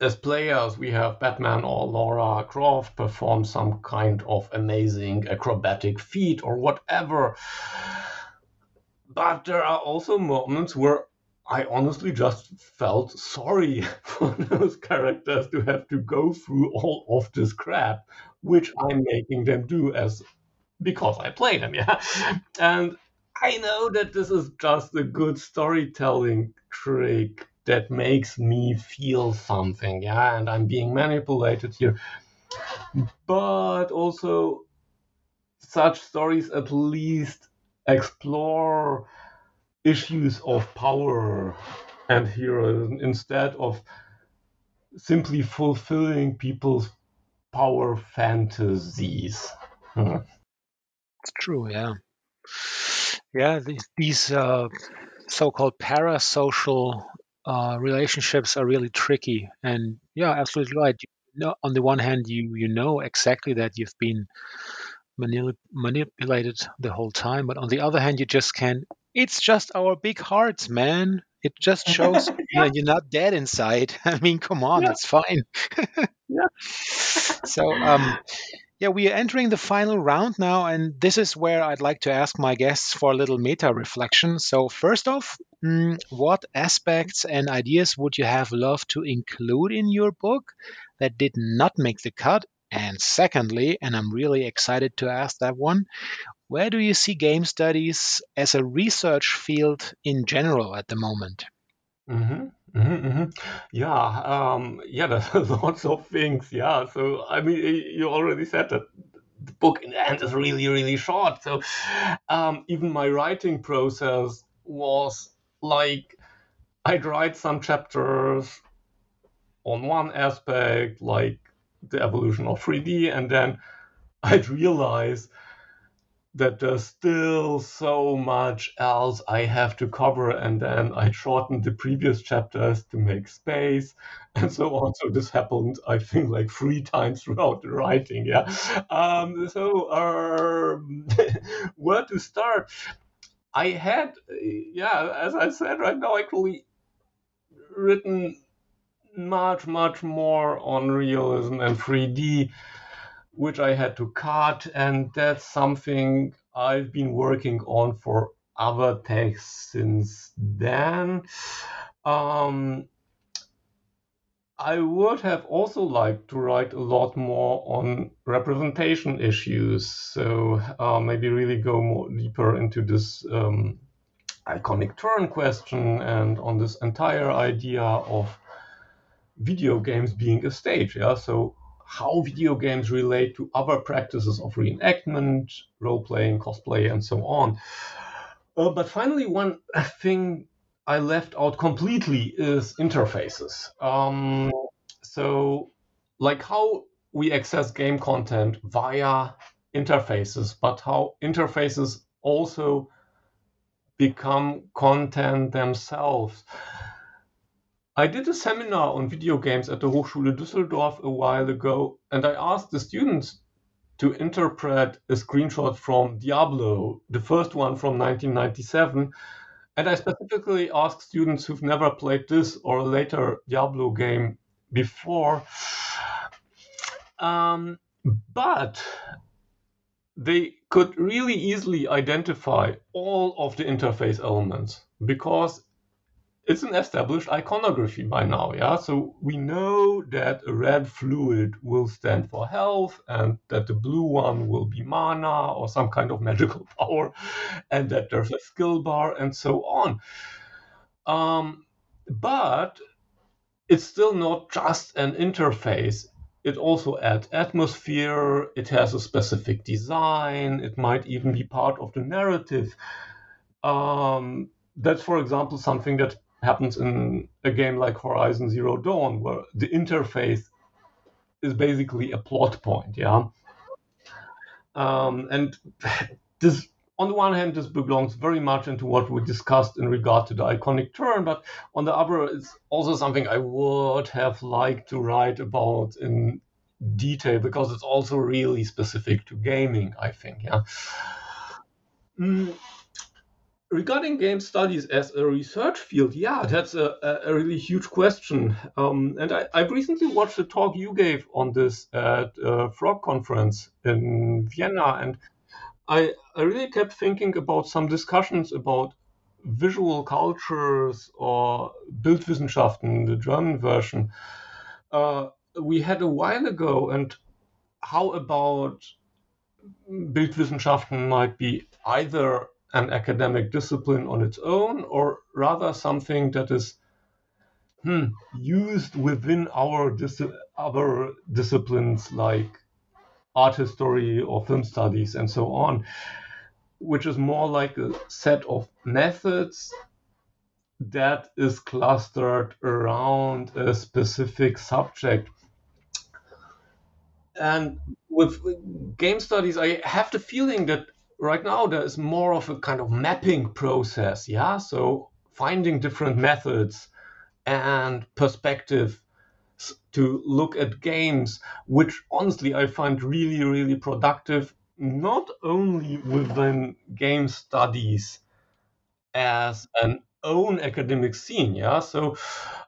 as players, we have Batman or Lara Croft perform some kind of amazing acrobatic feat or whatever. But there are also moments where I honestly just felt sorry for those characters to have to go through all of this crap, which I'm making them do as because I play them, yeah. And I know that this is just a good storytelling trick that makes me feel something, yeah, and I'm being manipulated here. But also, such stories at least explore issues of power and heroism instead of simply fulfilling people's power fantasies. It's true, yeah. Yeah, these, these uh, so called parasocial uh, relationships are really tricky. And yeah, absolutely right. You know, on the one hand, you, you know exactly that you've been manip- manipulated the whole time, but on the other hand, you just can't it's just our big hearts, man. It just shows yeah. you are not dead inside. I mean, come on, yeah. it's fine. yeah. so, um, yeah, we are entering the final round now, and this is where I'd like to ask my guests for a little meta reflection. So, first off, mm, what aspects and ideas would you have loved to include in your book that did not make the cut? And secondly, and I'm really excited to ask that one, where do you see game studies as a research field in general at the moment? Mm-hmm. Mm-hmm, mm-hmm. Yeah, um, yeah, there's lots of things. Yeah, so I mean, you already said that the book in the end is really, really short. So um, even my writing process was like I'd write some chapters on one aspect, like the evolution of 3D, and then I'd realize that there's still so much else I have to cover, and then I shortened the previous chapters to make space, and so on. So this happened, I think, like three times throughout the writing. Yeah. Um, so um, where to start? I had, yeah, as I said, right now actually written much, much more on realism and 3D which I had to cut, and that's something I've been working on for other texts since then. Um, I would have also liked to write a lot more on representation issues, so uh, maybe really go more deeper into this um, iconic turn question and on this entire idea of video games being a stage. Yeah, so how video games relate to other practices of reenactment, role playing, cosplay, and so on. Uh, but finally, one thing I left out completely is interfaces. Um, so, like how we access game content via interfaces, but how interfaces also become content themselves. I did a seminar on video games at the Hochschule Düsseldorf a while ago, and I asked the students to interpret a screenshot from Diablo, the first one from 1997. And I specifically asked students who've never played this or a later Diablo game before. Um, but they could really easily identify all of the interface elements because it's an established iconography by now, yeah. So we know that a red fluid will stand for health, and that the blue one will be mana or some kind of magical power, and that there's a skill bar and so on. Um, but it's still not just an interface. It also adds atmosphere. It has a specific design. It might even be part of the narrative. Um, that's, for example, something that happens in a game like Horizon Zero Dawn, where the interface is basically a plot point. Yeah. Um, and this, on the one hand, this belongs very much into what we discussed in regard to the iconic turn, but on the other, it's also something I would have liked to write about in detail because it's also really specific to gaming, I think. Yeah. Mm, regarding game studies as a research field, yeah, that's a, a really huge question. Um, and I, have recently watched a talk you gave on this at a Frog conference in Vienna, and I, I really kept thinking about some discussions about visual cultures or Bildwissenschaften, the German version, uh, we had a while ago, and how about Bildwissenschaften might be either an academic discipline on its own, or rather something that is hmm, used within our dis- other disciplines like art history or film studies and so on, which is more like a set of methods that is clustered around a specific subject. And with game studies, I have the feeling that right now there is more of a kind of mapping process yeah? So finding different methods and perspective to look at games which honestly i find really really productive not only within game studies as an own academic scene yeah? So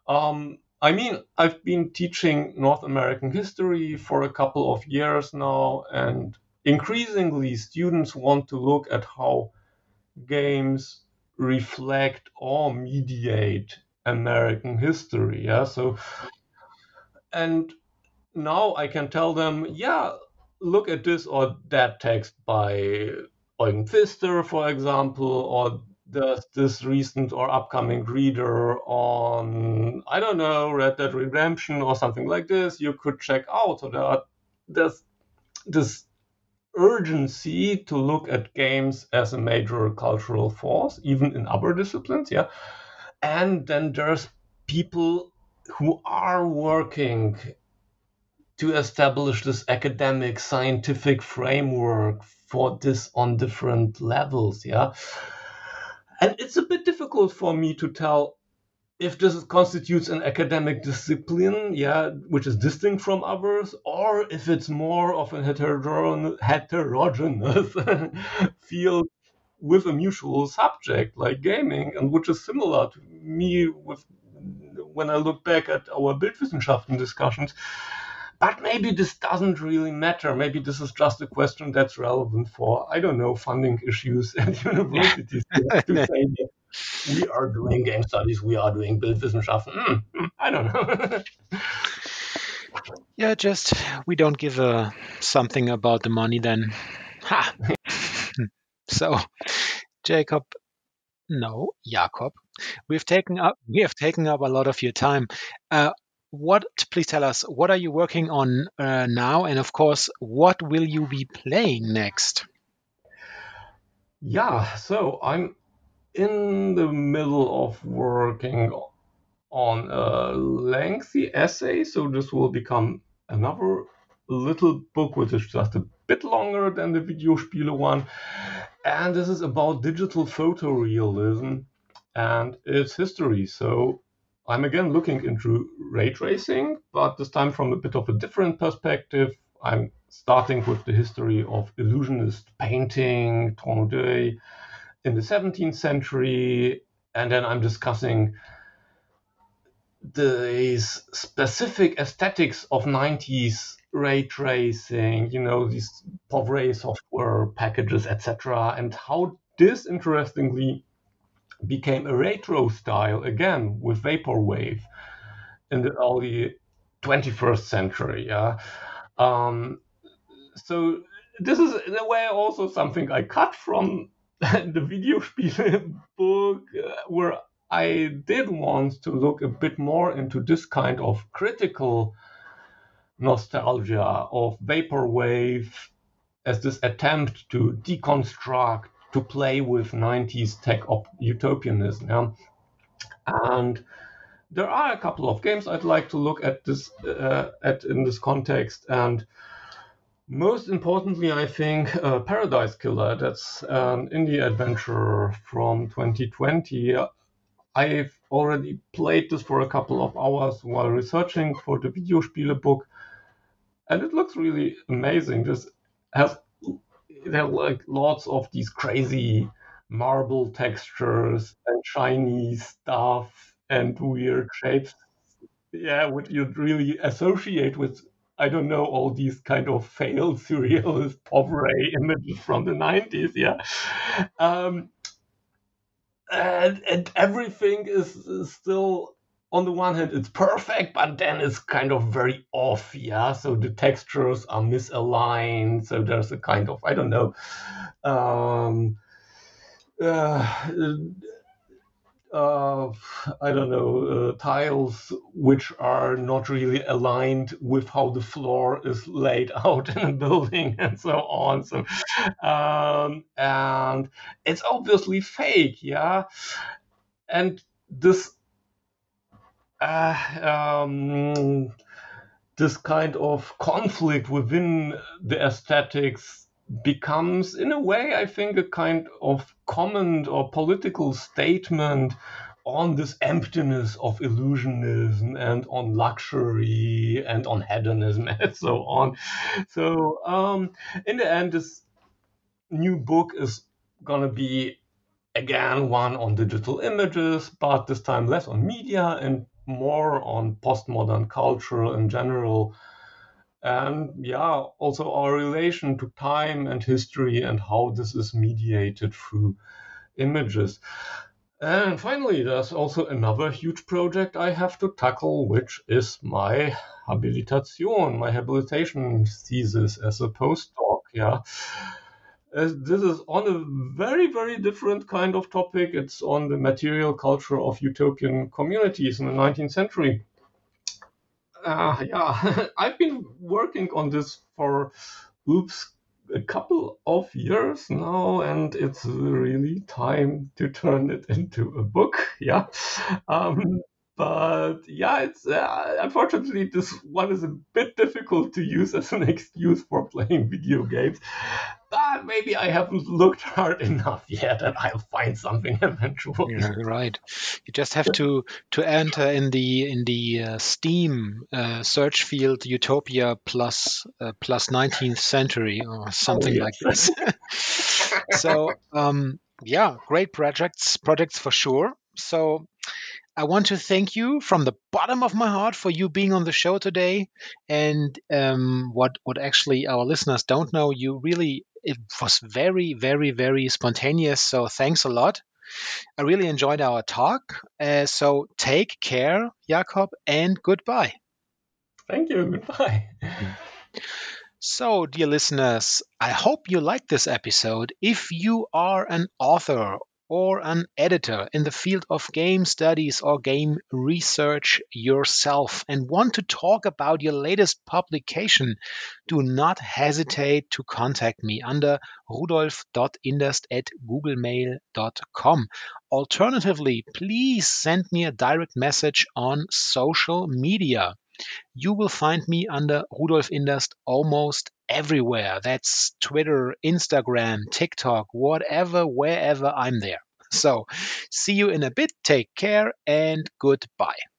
um, I mean, I've been teaching North American history for a couple of years now, and increasingly students want to look at how games reflect or mediate American history. Yeah. So, and now I can tell them, yeah, look at this or that text by Eugen Pfister, for example, or there's this recent or upcoming reader on, I don't know, Red Dead Redemption or something like this, you could check out. So there are, there's this urgency to look at games as a major cultural force, even in other disciplines. Yeah. And then there's people who are working to establish this academic scientific framework for this on different levels. Yeah. And it's a bit difficult for me to tell if this constitutes an academic discipline, yeah, which is distinct from others, or if it's more of a heterogeneous, heterogeneous field with a mutual subject like gaming, and which is similar to me with when I look back at our Bildwissenschaften discussions. But maybe this doesn't really matter. Maybe this is just a question that's relevant for, I don't know, funding issues at universities we are doing game studies, we are doing Bildwissenschaften. Mm, mm, I don't know. yeah, just we don't give a something about the money then. Ha! so, Jacob, no, Jakob, we've taken up we have taken up a lot of your time. Uh, what please tell us what are you working on uh, now and of course what will you be playing next yeah so i'm in the middle of working on a lengthy essay so this will become another little book which is just a bit longer than the Videospiele one and this is about digital photorealism and its history so I'm again looking into ray tracing, but this time from a bit of a different perspective. I'm starting with the history of illusionist painting, d'oeil, in the 17th century, and then I'm discussing the specific aesthetics of 90s ray tracing, you know, these POV software packages, etc., and how this interestingly became a retro style again with vaporwave in the early 21st century. Yeah. Um, so this is in a way also something I cut from the Videospiele book, uh, where I did want to look a bit more into this kind of critical nostalgia of vaporwave as this attempt to deconstruct to play with 90s tech op- utopianism. Yeah? And there are a couple of games I'd like to look at this uh, at in this context, and most importantly, I think uh, Paradise Killer. That's an indie adventure from 2020. I've already played this for a couple of hours while researching for the Videospiele book, and it looks really amazing. This has there are like lots of these crazy marble textures and shiny stuff and weird shapes. Yeah, which you'd really associate with I don't know all these kind of failed surrealist POV images from the 90s. Yeah. Um, and, and everything is, is still on the one hand it's perfect but then it's kind of very off yeah so the textures are misaligned so there's a kind of i don't know um, uh, uh, I don't know, uh, tiles which are not really aligned with how the floor is laid out in a building and so on. So, um, and it's obviously fake, yeah. And this uh, um, this kind of conflict within the aesthetics becomes, in a way, I think, a kind of comment or political statement on this emptiness of illusionism and on luxury and on hedonism and so on. So, um, in the end, this new book is going to be again one on digital images, but this time less on media and more on postmodern culture in general. And yeah, also our relation to time and history and how this is mediated through images. And finally, there's also another huge project I have to tackle, which is my habilitation, my habilitation thesis as a postdoc. Yeah uh, this is on a very, very different kind of topic. It's on the material culture of utopian communities in the 19th century. Uh, yeah, I've been working on this for oops a couple of years now, and it's really time to turn it into a book. Yeah. Um, but yeah, it's uh, unfortunately this one is a bit difficult to use as an excuse for playing video games. But maybe I haven't looked hard enough yet, and I'll find something eventually. Yeah, right. You just have to to enter in the in the uh, Steam uh, search field Utopia plus uh, 19th century or something Oh, like this. so um, yeah, great projects projects for sure. So I want to thank you from the bottom of my heart for you being on the show today. And um, what what actually our listeners don't know, you really it was very very very spontaneous. So thanks a lot. I really enjoyed our talk. Uh, so take care, Jakob, and goodbye. Thank you. Goodbye. So, dear listeners, I hope you liked this episode. If you are an author or an editor in the field of game studies or game research yourself and want to talk about your latest publication, do not hesitate to contact me under rudolf.inderst at googlemail.com. Alternatively, please send me a direct message on social media. You will find me under Rudolf Inderst almost everywhere. That's Twitter, Instagram, TikTok, whatever, wherever I'm there. So, see you in a bit. Take care and goodbye.